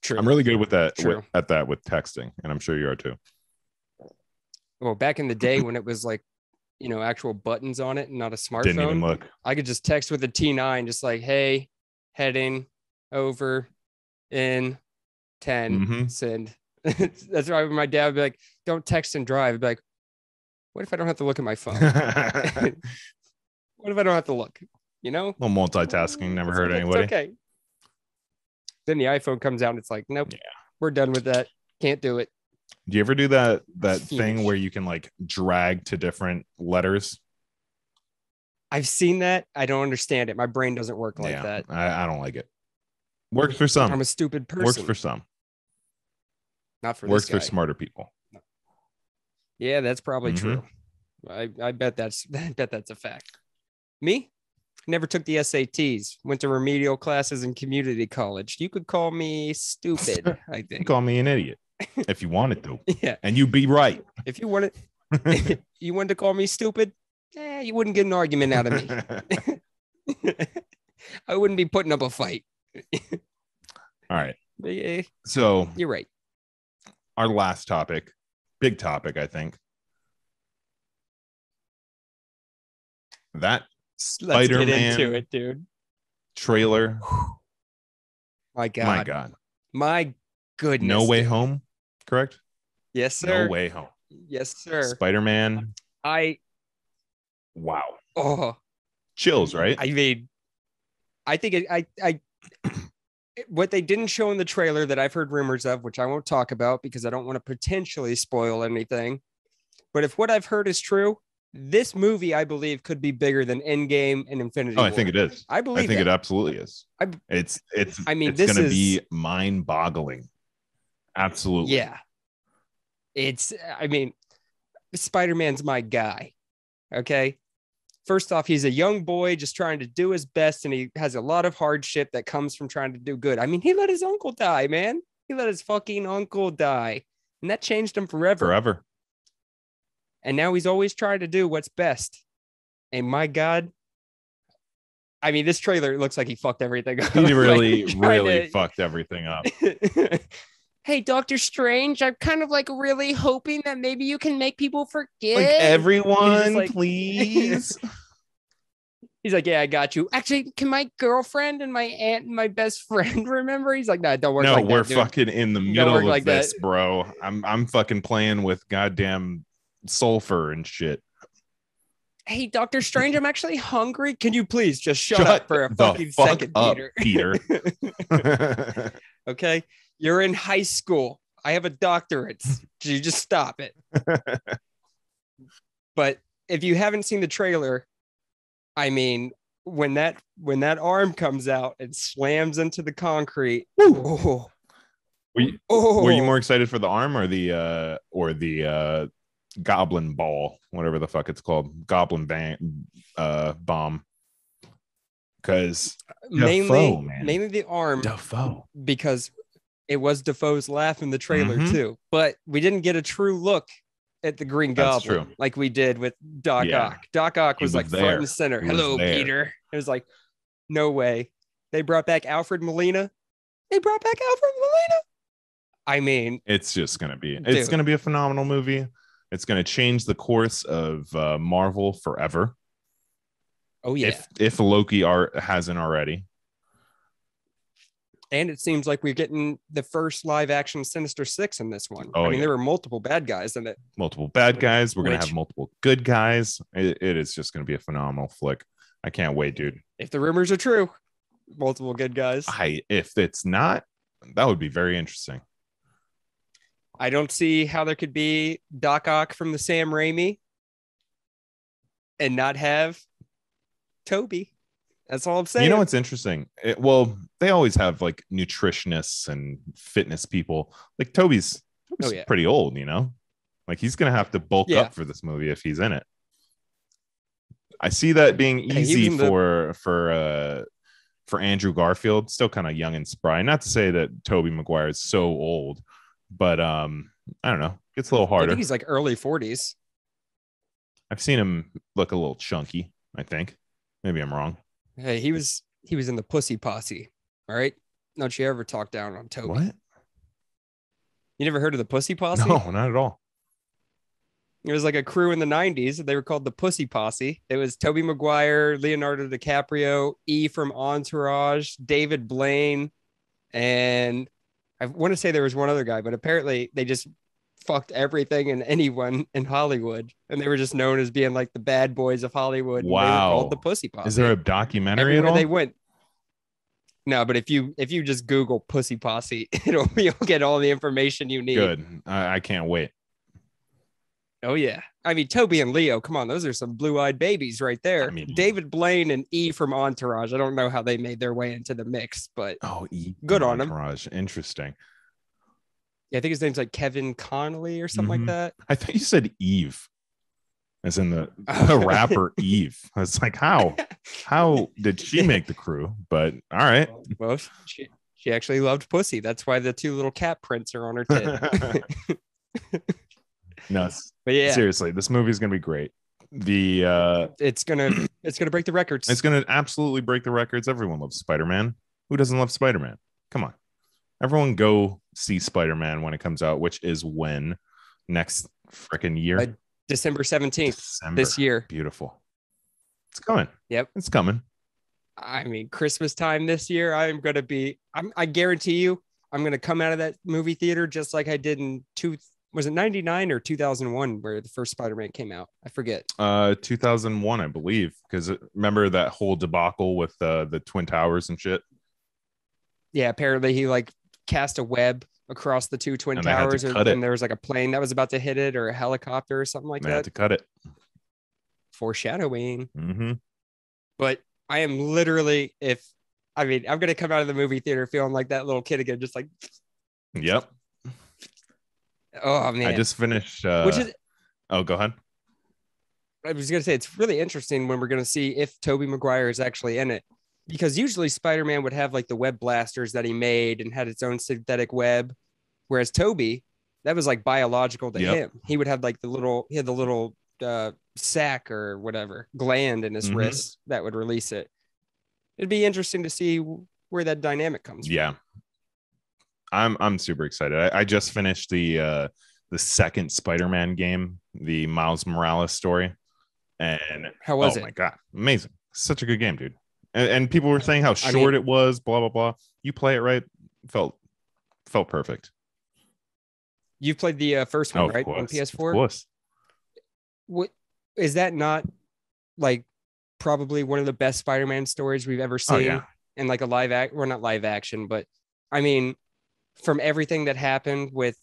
A: True.
B: I'm really good with that with, at that with texting, and I'm sure you are too.
A: well, back in the day (laughs) when it was like, you know, actual buttons on it and not a smartphone.
B: Didn't even look.
A: I could just text with a T9, just like, hey, heading over in 10,
B: Mhm.
A: send. (laughs) That's why my dad would be like, don't text and drive. I'd be like, what if I don't have to look at my phone? (laughs) what if I don't have to look? You know?
B: Well, multitasking never
A: It's
B: hurt
A: okay,
B: anybody.
A: It's okay. Then the iPhone comes out and it's like, nope,
B: Yeah.
A: we're done with that. Can't do it.
B: Do you ever do that that thing where you can like drag to different letters?
A: I've seen that. I don't understand it. My brain doesn't work like
B: yeah,
A: that.
B: I, I don't like it. Works for some.
A: I'm a stupid person.
B: Works for some.
A: Not for
B: Works for smarter people.
A: Yeah, that's probably
B: Mhm.
A: true. I, I bet that's (laughs) I bet that's a fact. Me? Never took the SATs. Went to remedial classes in community college. You could call me stupid, I (laughs) think.
B: call me an idiot (laughs) if you wanted to,
A: Yeah.
B: and you'd be right.
A: If you wanted you wanted to call me stupid, eh, you wouldn't get an argument out of me. I wouldn't be putting up a fight.
B: All right.
A: Yeah,
B: So
A: you're right.
B: Our last topic, big topic, I think. That Spider-Man
A: into it, dude.
B: trailer, (sighs)
A: My God.
B: my God,
A: My goodness.
B: No Way. Home, correct?
A: Yes, sir.
B: No Way Home.
A: Yes, sir.
B: Spider Man.
A: I
B: Wow.
A: oh
B: Chills, right?
A: I mean, I think it, I I what they didn't show in the trailer that I've heard rumors of, which I won't talk about because I don't want to potentially spoil anything. But if what I've heard is true, this movie I believe could be bigger than Endgame and Infinity.
B: oh, I think it is.
A: I believe
B: I think
A: that.
B: it absolutely is.
A: I-
B: it's it's
A: I mean,
B: it's
A: this
B: gonna
A: is-
B: be mind boggling. Absolutely.
A: Yeah. It's, I mean, Spider Man's my guy. Okay. First off, he's a young boy just trying to do his best, and he has a lot of hardship that comes from trying to do good. I mean, he let his uncle die, man. He let his fucking uncle die, and that changed him forever.
B: Forever.
A: And now he's always trying to do what's best. And my God, I mean, this trailer looks like he fucked everything up. (laughs)
B: He really,
A: trying
B: really
A: to-
B: fucked everything up. (laughs)
A: hey, Doctor Strange, I'm kind of like really hoping that maybe you can make people forget.
B: Like everyone,
A: like-
B: please. (laughs)
A: He's like, yeah, I got you. Actually, can my girlfriend and my aunt and my best friend (laughs) remember? He's like, nah, don't work
B: no,
A: like
B: we're
A: that, dude.
B: fucking in the middle of
A: like that.
B: this, bro. I'm I'm fucking playing with goddamn sulfur and shit.
A: Hey, Doctor Strange, I'm actually hungry. Can you please just shut, up for a fucking
B: fuck
A: second,
B: up,
A: Peter?
B: Peter. (laughs)
A: okay, you're in high school. I have a doctorate. (laughs) you just stop it. but if you haven't seen the trailer, I mean, when that when that arm comes out and slams into the concrete, oh,
B: were, you,
A: oh,
B: were you more excited for the arm or the uh or the uh goblin ball, whatever the fuck it's called, goblin bang uh bomb? Because
A: mainly
B: Dafoe, man.
A: mainly the arm
B: Dafoe.
A: because it was Dafoe's laugh in the trailer
B: Mhm.
A: too. But we didn't get a true look at the Green
B: That's
A: Goblin,
B: true.
A: like we did with Doc
B: Yeah.
A: Ock. Doc Ock was
B: was
A: like
B: there.
A: front and center.
B: He
A: Hello. Peter. It was like, no way. They brought back Alfred Molina. They brought back Alfred Molina. I mean,
B: It's just gonna be. It's
A: Dude.
B: gonna be a phenomenal movie. It's gonna change the course of uh, Marvel forever.
A: oh yeah.
B: If if Loki art hasn't already.
A: And it seems like we're getting the first live action Sinister Six in this one.
B: Oh,
A: I mean,
B: yeah.
A: there were multiple bad guys in it.
B: multiple bad guys. We're gonna have multiple good guys. It, it is just gonna be a phenomenal flick. I can't wait, dude.
A: If the rumors are true, multiple good guys.
B: I if it's not, that would be very interesting.
A: I don't see how there could be Doc Ock from the Sam Raimi and not have Tobey. That's all I'm saying.
B: You know what's interesting? It- well, they always have like nutritionists and fitness people. Like Tobey's, Tobey's
A: Oh, yeah.
B: pretty old, you know. Like he's gonna have to bulk
A: Yeah.
B: up for this movie if he's in it. I see that being
A: Hey, he was
B: easy
A: the-
B: for for uh for Andrew Garfield, still kind of young and spry. Not to say that Tobey Maguire is so old, but um, I don't know, It's a little
A: I
B: harder.
A: think he's like early 40s.
B: I've seen him look a little chunky. I think maybe I'm wrong.
A: Hey, he was he was in the Pussy Posse. All right. Don't you ever talk down on Tobey.
B: What?
A: You never heard of the Pussy Posse?
B: No, (laughs) not at all.
A: It was like a crew in the 90s. They were called the Pussy Posse. It was Tobey Maguire, Leonardo DiCaprio, E from Entourage, David Blaine, and I want to say there was one other guy, but apparently they just fucked everything and anyone in Hollywood. And they were just known as being like the bad boys of Hollywood. and They were
B: Wow.
A: called the Pussy Posse.
B: Is there a documentary at
A: Everywhere
B: all?
A: they went. No, but if you if you just Google Pussy Posse, (laughs) it'll you'll get all the information you need.
B: Good. I, I can't wait.
A: Oh yeah. I mean Tobey and Leo, come on, those are some blue-eyed babies right there.
B: I mean-
A: David Blaine and E from Entourage. I don't know how they made their way into the mix, but
B: Oh, E-
A: Good on.
B: Entourage. Interesting.
A: Yeah, I think his name's like Kevin Connolly or something
B: Mhm.
A: like that.
B: I thought you said Eve, as in the, (laughs) the rapper Eve. I was like, how? How did she (laughs) make the crew? But all right.
A: Well, she she actually loved pussy. That's why the two little cat prints are on her tit. (laughs)
B: no,
A: but yeah,
B: seriously, this movie is gonna be great. The uh
A: it's gonna it's gonna break the records.
B: it's gonna absolutely break the records. Everyone loves Spider-Man. Who doesn't love Spider-Man? Come on. Everyone go see Spider-Man when it comes out, which is when next freaking year.
A: Uh, December 17th
B: December.
A: this year.
B: Beautiful. It's coming.
A: Yep.
B: It's coming.
A: I mean, Christmas time this year, I'm gonna be. I'm. I guarantee you, I'm gonna come out of that movie theater just like I did in two. Was it '99 or 2001 where the first Spider-Man came out? I forget.
B: Uh 2001, I believe, because remember that whole debacle with uh, the Twin Towers and shit.
A: Yeah, apparently he like cast a web across the two twin
B: And had to
A: towers, or, and there was like a plane that was about to hit it, or a helicopter, or something like
B: had
A: that.
B: to cut it.
A: Foreshadowing.
B: hmm
A: But I am literally, if I mean, I'm gonna come out of the movie theater feeling like that little kid again, just like,
B: Yep.
A: oh man.
B: I just finished. Uh,
A: Which is
B: oh, go ahead.
A: I was gonna say it's really interesting when we're gonna see if Toby Maguire is actually in it. Because usually Spider-Man would have like the web blasters that he made and had its own synthetic web. Whereas Toby, that was like biological to
B: Yep.
A: him. He would have like the little he had the little uh sac or whatever gland in his
B: Mhm.
A: wrist that would release it. It'd be interesting to see where that dynamic comes from.
B: Yeah. I'm I'm super excited. I, I just finished the uh the second Spider-Man game, the Miles Morales story. And
A: How was
B: oh
A: it?
B: my god, amazing. Such a good game, dude. And, and people were saying how
A: I
B: short
A: mean-
B: it was, blah blah blah. You play it right, felt felt perfect.
A: You've played the uh, first one,
B: Oh,
A: right? On
B: course, Of
A: PS4.
B: course.
A: what is that not like probably one of the best Spider-Man stories we've ever
B: Oh,
A: seen
B: yeah.
A: in like a live act or not live action, but I mean from everything that happened with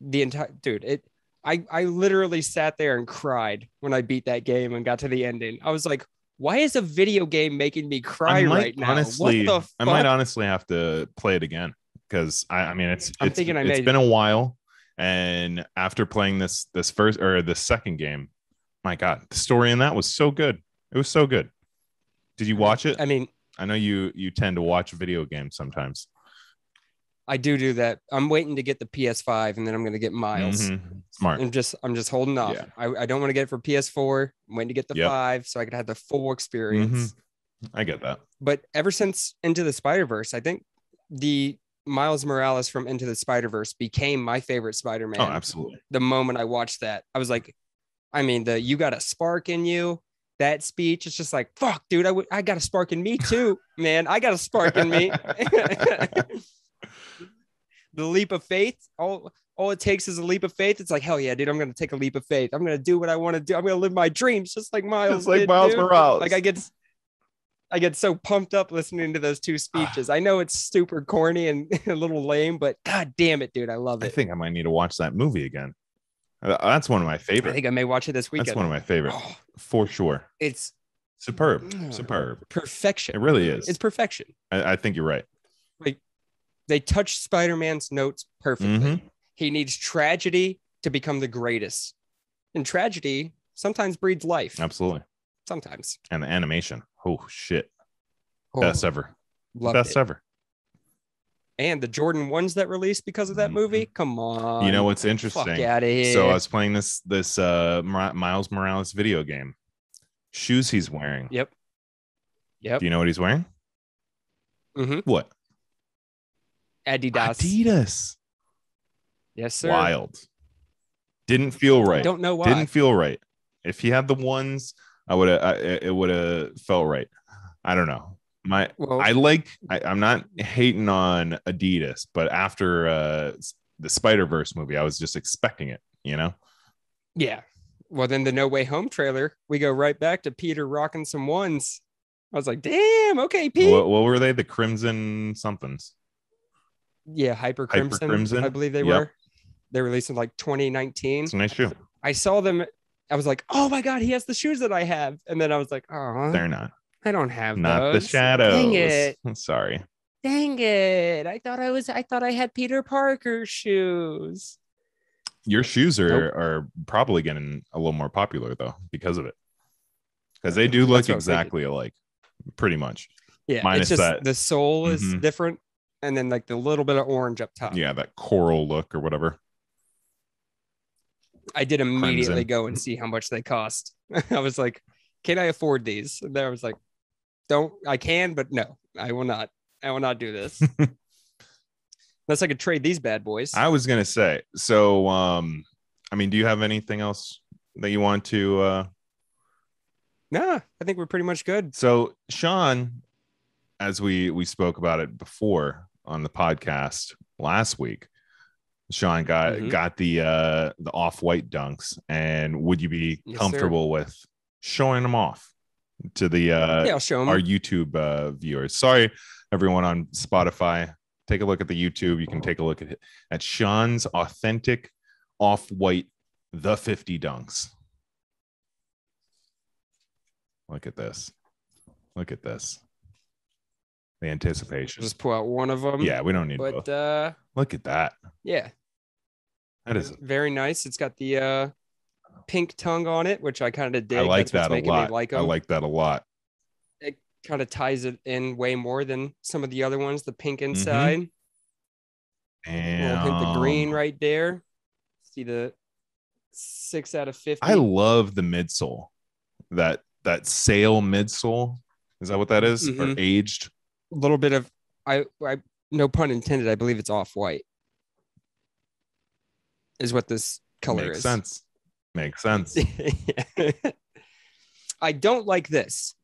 A: the entire dude, it I I literally sat there and cried when I beat that game and got to the ending. I was like, why is a video game making me cry
B: might
A: right now?
B: honestly,
A: what the
B: I might honestly have to play it again because I, I mean it's
A: I'm
B: it's,
A: thinking I
B: it's been a while, and after playing this this first or the second game, my god, the story in that was so good. It was so good. Did you watch it?
A: I mean,
B: I know you you tend to watch video games sometimes.
A: I do do that. I'm waiting to get the PS5 and then I'm going to get Miles.
B: Mhm. Smart.
A: I'm just I'm just holding off.
B: Yeah.
A: I, I don't want to get it for PS4. I'm waiting to get the
B: Yep.
A: five so I could have the full experience.
B: I get that.
A: But ever since Into the Spider Verse, I think the Miles Morales from Into the Spider Verse became my favorite Spider Man.
B: Oh, absolutely.
A: the moment I watched that, I was like, I mean, the you got a spark in you. That speech, it's just like, fuck, dude, I, w- I got a spark in me too, man. I got a spark in me. (laughs) (laughs) the leap of faith, all all it takes is a leap of faith. It's like, hell yeah, dude, I'm gonna take a leap of faith. I'm gonna do what I want to do. I'm gonna live my dreams, just like Miles.
B: It's like
A: did,
B: Miles
A: dude.
B: Morales.
A: Like I get, I get so pumped up listening to those two speeches. (sighs) I know it's super corny and (laughs) a little lame, but god damn it, dude, I love it.
B: I think I might need to watch that movie again. Uh, That's one of my favorite.
A: I think I may watch it this weekend.
B: That's one of my favorite
A: Oh,
B: for sure.
A: it's
B: Superb. superb,
A: perfection.
B: It really is.
A: It's perfection.
B: I, I think you're right.
A: They touch Spider-Man's notes perfectly.
B: Mhm.
A: He needs tragedy to become the greatest. And tragedy sometimes breeds life.
B: Absolutely.
A: Sometimes.
B: And the animation. Oh shit.
A: Oh,
B: Best ever. Best
A: it.
B: ever.
A: And the Jordan ones that released because of that
B: Mhm.
A: movie. Come on.
B: You know what's interesting? So I was playing this this uh Miles Morales video game. Shoes he's wearing.
A: Yep. Yep.
B: Do you know what he's wearing?
A: Mm-hmm.
B: What?
A: Adidas.
B: Adidas.
A: Yes, sir.
B: Wild. Didn't feel right.
A: I Don't know why.
B: Didn't feel right. If he had the ones, I would have. It would have felt right. I don't know. My
A: well,
B: I like. I, I'm not hating on Adidas, but after uh the Spider Verse movie, I was just expecting it. You know.
A: yeah. Well, then the No Way Home trailer, we go right back to Peter rocking some ones. I was like, damn, okay, Pete.
B: What, what were they? The Crimson somethings.
A: Yeah, Hyper
B: Hyper
A: Crimson,
B: Crimson?
A: I believe they
B: Yep.
A: were. They released in like 2019.
B: It's a nice shoe.
A: I saw them. I was like, oh my God, he has the shoes that I have. And then I was like, oh,
B: They're not.
A: I don't have
B: Not the
A: those.
B: shadows.
A: Dang it. (laughs)
B: Sorry.
A: Dang it. I thought I was, I thought I had Peter Parker shoes.
B: Your shoes are
A: Nope.
B: are probably getting a little more popular though because of it. Because they do look
A: That's what I was thinking.
B: exactly alike, pretty much.
A: Yeah.
B: Minus
A: it's just
B: that-
A: the sole is
B: Mhm.
A: different. And then like the little bit of orange up top.
B: Yeah, that coral look or whatever.
A: I did immediately
B: Crimson.
A: go and see how much they cost. (laughs) I was like, can I afford these? And then I was like, don't, I can, but no, I will not. I will not do this. (laughs) Unless I could trade these bad boys.
B: I was gonna say. So, um, I mean, do you have anything else that you want to? uh
A: nah, I think we're pretty much good.
B: So, Sean, as we we spoke about it before on the podcast last week, Sean got
A: Mhm.
B: got the uh the off white dunks, and would you be
A: Yes, sir.
B: comfortable with showing them off to the uh
A: yeah, I'll show them.
B: our YouTube uh, viewers. Sorry, everyone on Spotify. Take a look at the YouTube. You can take a look at at Sean's authentic off white the 50 dunks. Look at this. Look at this. The anticipation.
A: Just pull out one of them.
B: Yeah, we don't need
A: But
B: both.
A: uh,
B: Look at that.
A: yeah,
B: That is
A: very nice. It's got the uh, pink tongue on it, which I kind of dig.
B: I like
A: That's
B: that a lot.
A: Like
B: I like that a lot.
A: it kind of ties it in way more than some of the other ones. The pink
B: Mm-hmm.
A: inside, hint of green right there. See the six out of fifty.
B: I love the midsole. That that sail midsole. Is that what that is? Or
A: Mhm.
B: aged?
A: A little bit of I, I no pun intended. I believe it's off white. Is what this color is.
B: Makes
A: is.
B: sense. Makes sense. (laughs)
A: I don't like this.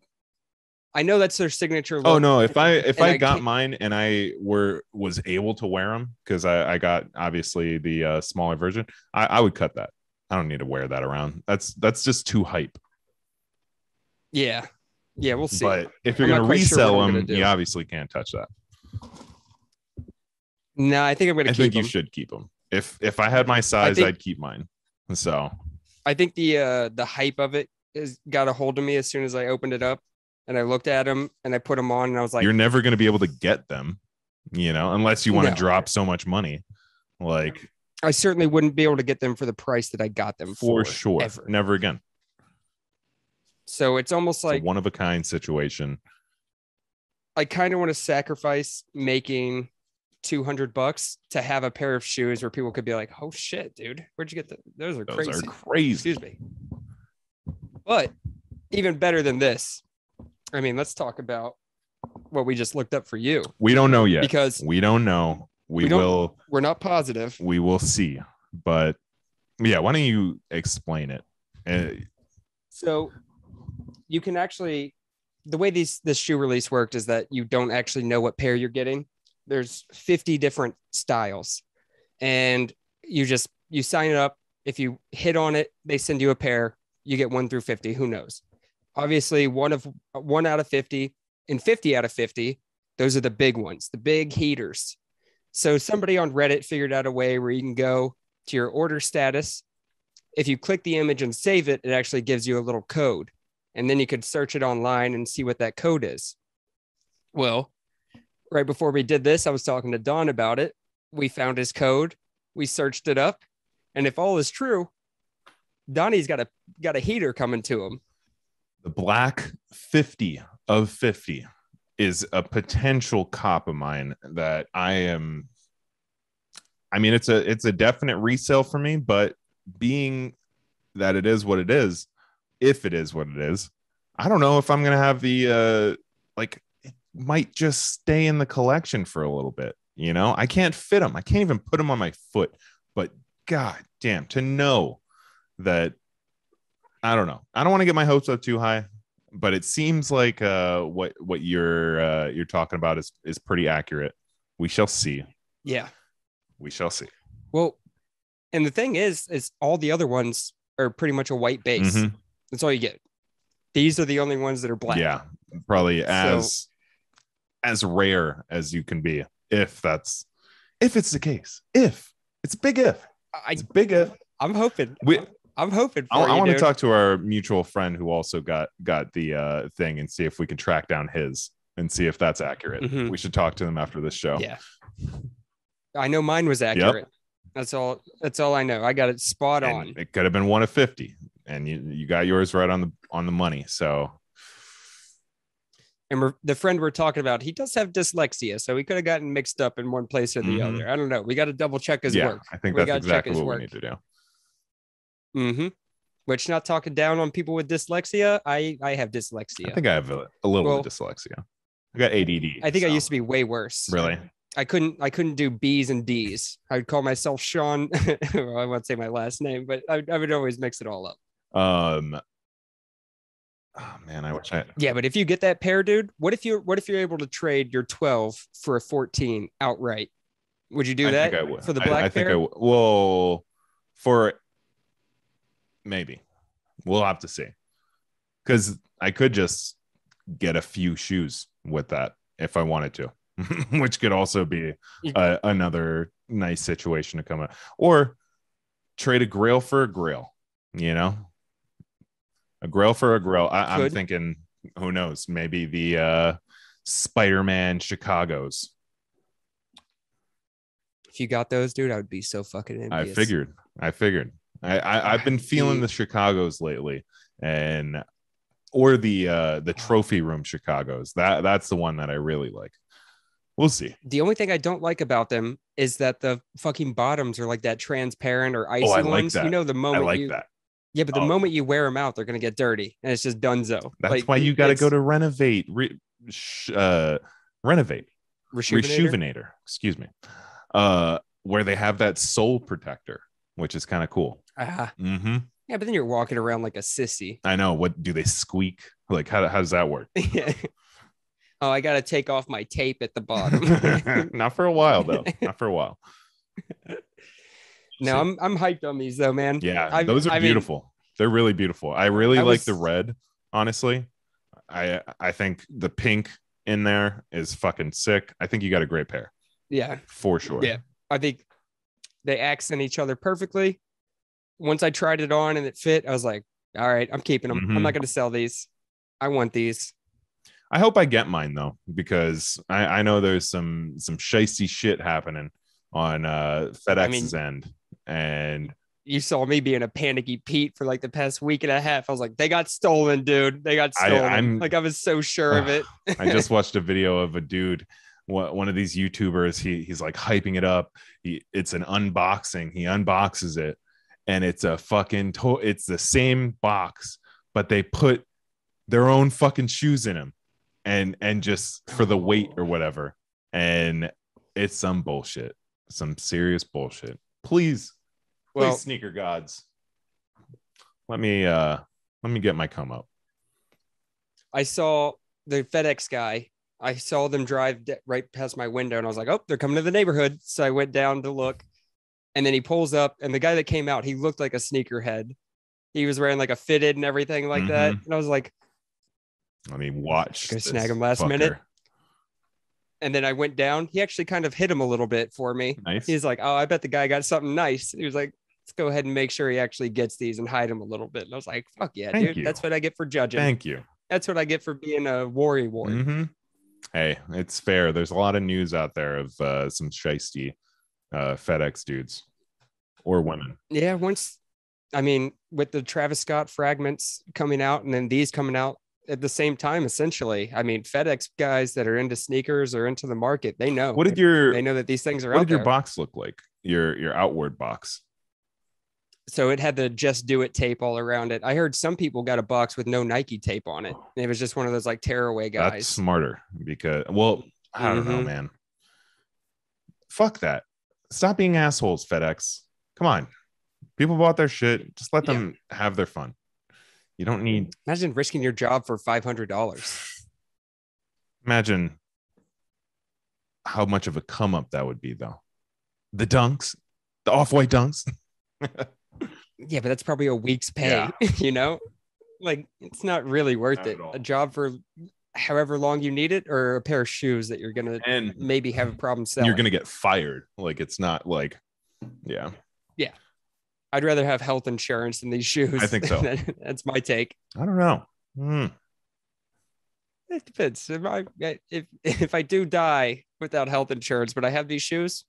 A: I know that's their signature.
B: oh no! If I if
A: and
B: I got
A: can't-
B: mine and I were was able to wear them because I I got obviously the uh, smaller version, I I would cut that. I don't need to wear that around. That's that's just too hype.
A: yeah, yeah, we'll see.
B: But if you're
A: quite sure
B: resell them,
A: gonna
B: you obviously can't touch that.
A: no, I think I'm gonna
B: I
A: keep
B: think you should keep them. If if I had my size,
A: think-
B: I'd keep mine. So
A: I think the uh the hype of it has got a hold of me as soon as I opened it up and I looked at them and I put them on and I was like,
B: you're never gonna be able to get them, you know, unless you want to
A: No.
B: drop so much money. Like
A: I certainly wouldn't be able to get them for the price that I got them
B: for
A: for,
B: sure,
A: ever.
B: never again.
A: So it's almost like
B: one of a kind situation.
A: I kind of want to sacrifice making 200 bucks to have a pair of shoes where people could be like, "Oh shit, dude, where'd you get the those are
B: Those
A: crazy."
B: are crazy.
A: Excuse me. But even better than this, I mean, let's talk about what we just looked up for you
B: We don't know yet.
A: because
B: we don't know. We,
A: We don't-
B: will.
A: we're not positive.
B: We will see. But yeah, why don't you explain it? Uh,
A: So you can actually the way these this shoe release worked is that you don't actually know what pair you're getting. There's 50 different styles. And you just you sign it up. If you hit on it, they send you a pair. You get 1 through 50, who knows. Obviously, one of one out of 50 and 50 out of 50, those are the big ones, the big heaters. So somebody on Reddit figured out a way where you can go to your order status if you click the image and save it, it actually gives you a little code. And then you could search it online and see what that code is. Well, right before we did this, I was talking to Don about it. We found his code, we searched it up, and if all is true, Donnie's got a got a heater coming to him.
B: the black 50 of 50 is a potential cop of mine that I am I mean it's a it's a definite resale for me but being that it is what it is if it is what it is I don't know if I'm going to have the uh like it might just stay in the collection for a little bit you know I can't fit them I can't even put them on my foot but god damn to know that I don't know. I don't want to get my hopes up too high, but it seems like uh, what what you're uh, you're talking about is is pretty accurate. We shall see.
A: Yeah.
B: We shall see.
A: Well, and the thing is, is all the other ones are pretty much a white base.
B: Mhm.
A: That's all you get. These are the only ones that are black.
B: Yeah, probably
A: So-
B: as as rare as you can be, if that's if it's the case. If it's a big if.
A: I,
B: It's a big if.
A: I'm hoping.
B: We-
A: I'm hoping for
B: I, I want to talk to our mutual friend who also got got the uh, thing and see if we can track down his and see if that's accurate.
A: Mhm.
B: We should talk to them after this show.
A: Yeah. I know mine was accurate. That's all. That's all I know. I got it spot
B: And
A: on.
B: It could have been one of 50 and you, you got yours right on the on the money. So
A: And we're, the friend we're talking about, he does have dyslexia, so he could have gotten mixed up in one place or the
B: Mhm.
A: other. I don't know. We got to double check his
B: yeah,
A: work.
B: I think
A: We
B: that's exactly
A: his
B: what
A: work.
B: we need to do.
A: Mm-hmm. Which not talking down on people with dyslexia. I I have dyslexia.
B: I think I have a, a little
A: Well-
B: bit of dyslexia. I got ADD.
A: I think I used to be way worse.
B: really.
A: I couldn't I couldn't do B's and D's. I would call myself Sean. (laughs) well, I won't say my last name, but I, I would always mix it all up.
B: Um. Oh man, I wish I.
A: Yeah, but if you get that pair, dude, what if you're what if you're able to trade your 12 for a 14 outright? Would you do
B: I
A: that
B: think I would.
A: for the black
B: I, think
A: pair?
B: I would. Well, for maybe we'll have to see because I could just get a few shoes with that if I wanted to, (laughs) which could also be
A: You-
B: a, another nice situation to come up, or trade a grail for a grail. You know, a grail for a grill. I, I'm thinking, who knows? Maybe the uh, Spider-Man Chicago's.
A: If you got those, dude, I would be so fucking
B: I figured. I figured. I, I I've been feeling the Chicago's lately, and or the uh the trophy room Chicago's. That that's the one that I really like. We'll see.
A: The only thing I don't like about them is that the fucking bottoms are like that transparent or icy
B: Oh, I like
A: ones.
B: that.
A: You know, the
B: I
A: moment
B: like
A: you,
B: that.
A: Yeah, but the
B: Oh.
A: moment you wear them out, they're gonna get dirty, and it's just dunzo.
B: That's
A: Like,
B: why you got to go to renovate. Re, sh, uh, renovate.
A: Rejuvenator?
B: Rejuvenator. Excuse me. Uh, where they have that soul protector, which is kind of cool.
A: Ah,
B: Mm-hmm.
A: yeah, but then you're walking around like a sissy.
B: I know. What do they squeak? Like how how does that work? (laughs)
A: oh, I gotta take off my tape at the bottom. (laughs)
B: Not for a while though. (laughs) Not for a while.
A: No, I'm I'm hyped on these though, man.
B: Yeah,
A: I-
B: those are
A: I mean-
B: beautiful. They're really beautiful. I really
A: I
B: like the red, honestly. I I think the pink in there is fucking sick. I think you got a great pair
A: Yeah,
B: for sure.
A: Yeah. I think they accent each other perfectly. Once I tried it on and it fit, I was like, all right, I'm keeping them. I'm
B: Mhm.
A: not going to sell these. I want these.
B: I hope I get mine though, because I, I know there's some some shisty shit happening on uh FedEx's end. And
A: You saw me being a panicky Pete for like the past week and a half. I was like, they got stolen, dude. They got stolen.
B: I'm-
A: like I was so sure of it. (sighs)
B: I just (laughs) watched a video of a dude one of these YouTubers. He he's like hyping it up. He it's an unboxing. He unboxes it, and it's a fucking to- it's the same box, but they put their own fucking shoes in them, and and just for the weight or whatever. And it's some bullshit, some serious bullshit. Please,
A: Well,
B: please, sneaker gods, let me uh let me get my come up.
A: I saw the FedEx guy. I saw them drive de- right past my window, and I was like, "Oh, they're coming to the neighborhood." So I went down to look, and then he pulls up, and the guy that came out, he looked like a sneakerhead. He was wearing like a fitted and everything like that, and I was like,
B: Let me watch.
A: Go snag him last minute. and then I went down. He actually kind of hit him a little bit for me.
B: Nice.
A: He's like, "Oh, I bet the guy got something nice." He was like, "Let's go ahead and make sure he actually gets these and hide him a little bit." And I was like, "Fuck yeah,
B: Thank
A: dude!
B: you.
A: That's what I get for judging.
B: Thank you.
A: That's what I get for being a worry ward."
B: hmm Hey, it's fair. There's a lot of news out there of uh, some shisty uh, FedEx dudes or women.
A: Yeah, once I mean, with the Travis Scott fragments coming out and then these coming out at the same time, essentially. I mean, FedEx guys that are into sneakers or into the market, they know.
B: What did your
A: they know that these things are
B: what did your
A: there.
B: box look like? Your your outward box.
A: So it had the just do it tape all around it. I heard some people got a box with no Nike tape on it. It was just one of those like tearaway guys.
B: That's smarter because well, I don't know,
A: Mhm.
B: man. Fuck that. Stop being assholes, FedEx. Come on. People bought their shit. Just let
A: Yeah.
B: them have their fun. You don't need
A: Imagine risking your job for five hundred dollars.
B: imagine how much of a come up that would be though. The dunks, the off-white dunks. (laughs)
A: Yeah, but that's probably a week's pay.
B: Yeah. (laughs)
A: you know, like it's not really worth
B: Not
A: it. A job for however long you need it, or a pair of shoes that you're gonna
B: And
A: maybe have a problem selling.
B: you're gonna get fired. Like it's not like yeah. Yeah.
A: I'd rather have health insurance than these shoes.
B: I think so. (laughs)
A: That's my take.
B: I don't know. Hmm.
A: It depends. If I if if I do die without health insurance, but I have these shoes,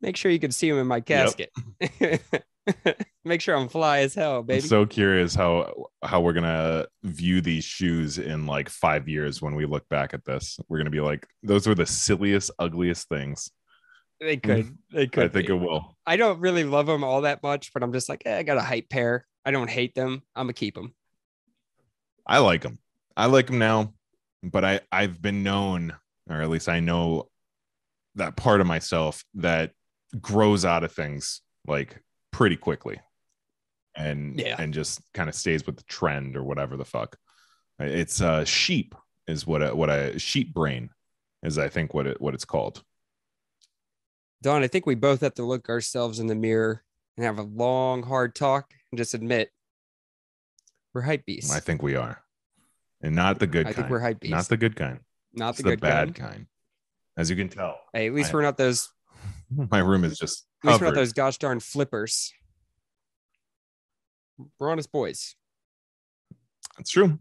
A: make sure you can see them in my casket. (laughs) make sure I'm fly as hell, baby.
B: I'm so curious how how we're gonna view these shoes in like five years when we look back at this. We're gonna be like, those were the silliest, ugliest things.
A: they could. They could.
B: I think
A: be.
B: it will.
A: I don't really love them all that much, but I'm just like, eh, I got a hype pair. I don't hate them. I'm gonna keep them.
B: I like them. I like them now, but I I've been known, or at least I know that part of myself that grows out of things like pretty quickly, and
A: Yeah.
B: and just kind of stays with the trend or whatever the fuck. It's uh sheep is what a, what a sheep brain is. I think what it what it's called.
A: Don, I think we both have to look ourselves in the mirror and have a long, hard talk and just admit we're hype beasts.
B: I think we are, and not the good
A: I
B: kind.
A: think we're hype beasts.
B: not the good kind.
A: Not
B: It's
A: the
B: the, bad
A: kind.
B: kind. As you can tell,
A: Hey, at least
B: I-
A: we're not those. (laughs)
B: my room is just
A: At least we're not those gosh darn flippers. We're honest boys.
B: That's true.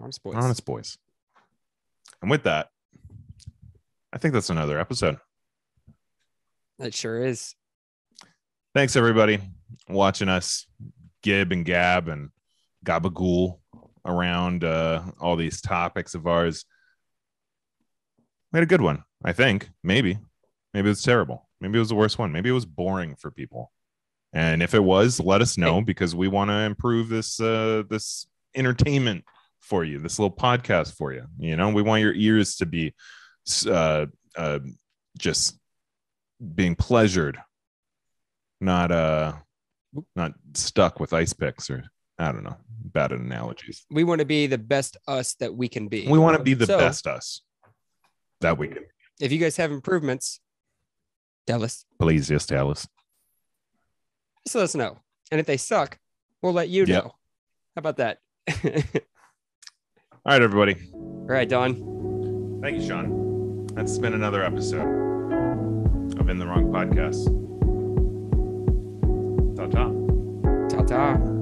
A: Honest boys.
B: Honest boys. And with that, I think that's another episode.
A: That sure is.
B: Thanks everybody watching us gib and gab and gabagool around uh, all these topics of ours. We had a good one, I think. Maybe. Maybe it was terrible. Maybe it was the worst one. Maybe it was boring for people. And if it was, let us know because we want to improve this uh, this entertainment for you, this little podcast for you. You know, we want your ears to be uh, uh, just being pleasured, not uh, not stuck with ice picks or I don't know, bad analogies.
A: We want to be the best us that we can be.
B: We want to be the
A: So-
B: best us that we can.
A: If you guys have improvements, tell us.
B: Please just tell us.
A: Just let us know. And if they suck, we'll let you
B: Yep.
A: know. How about that? All (laughs)
B: All right, everybody.
A: All right, Don.
B: Thank you, Sean. That's been another episode of In the Wrong Podcast. Ta ta.
A: Ta ta.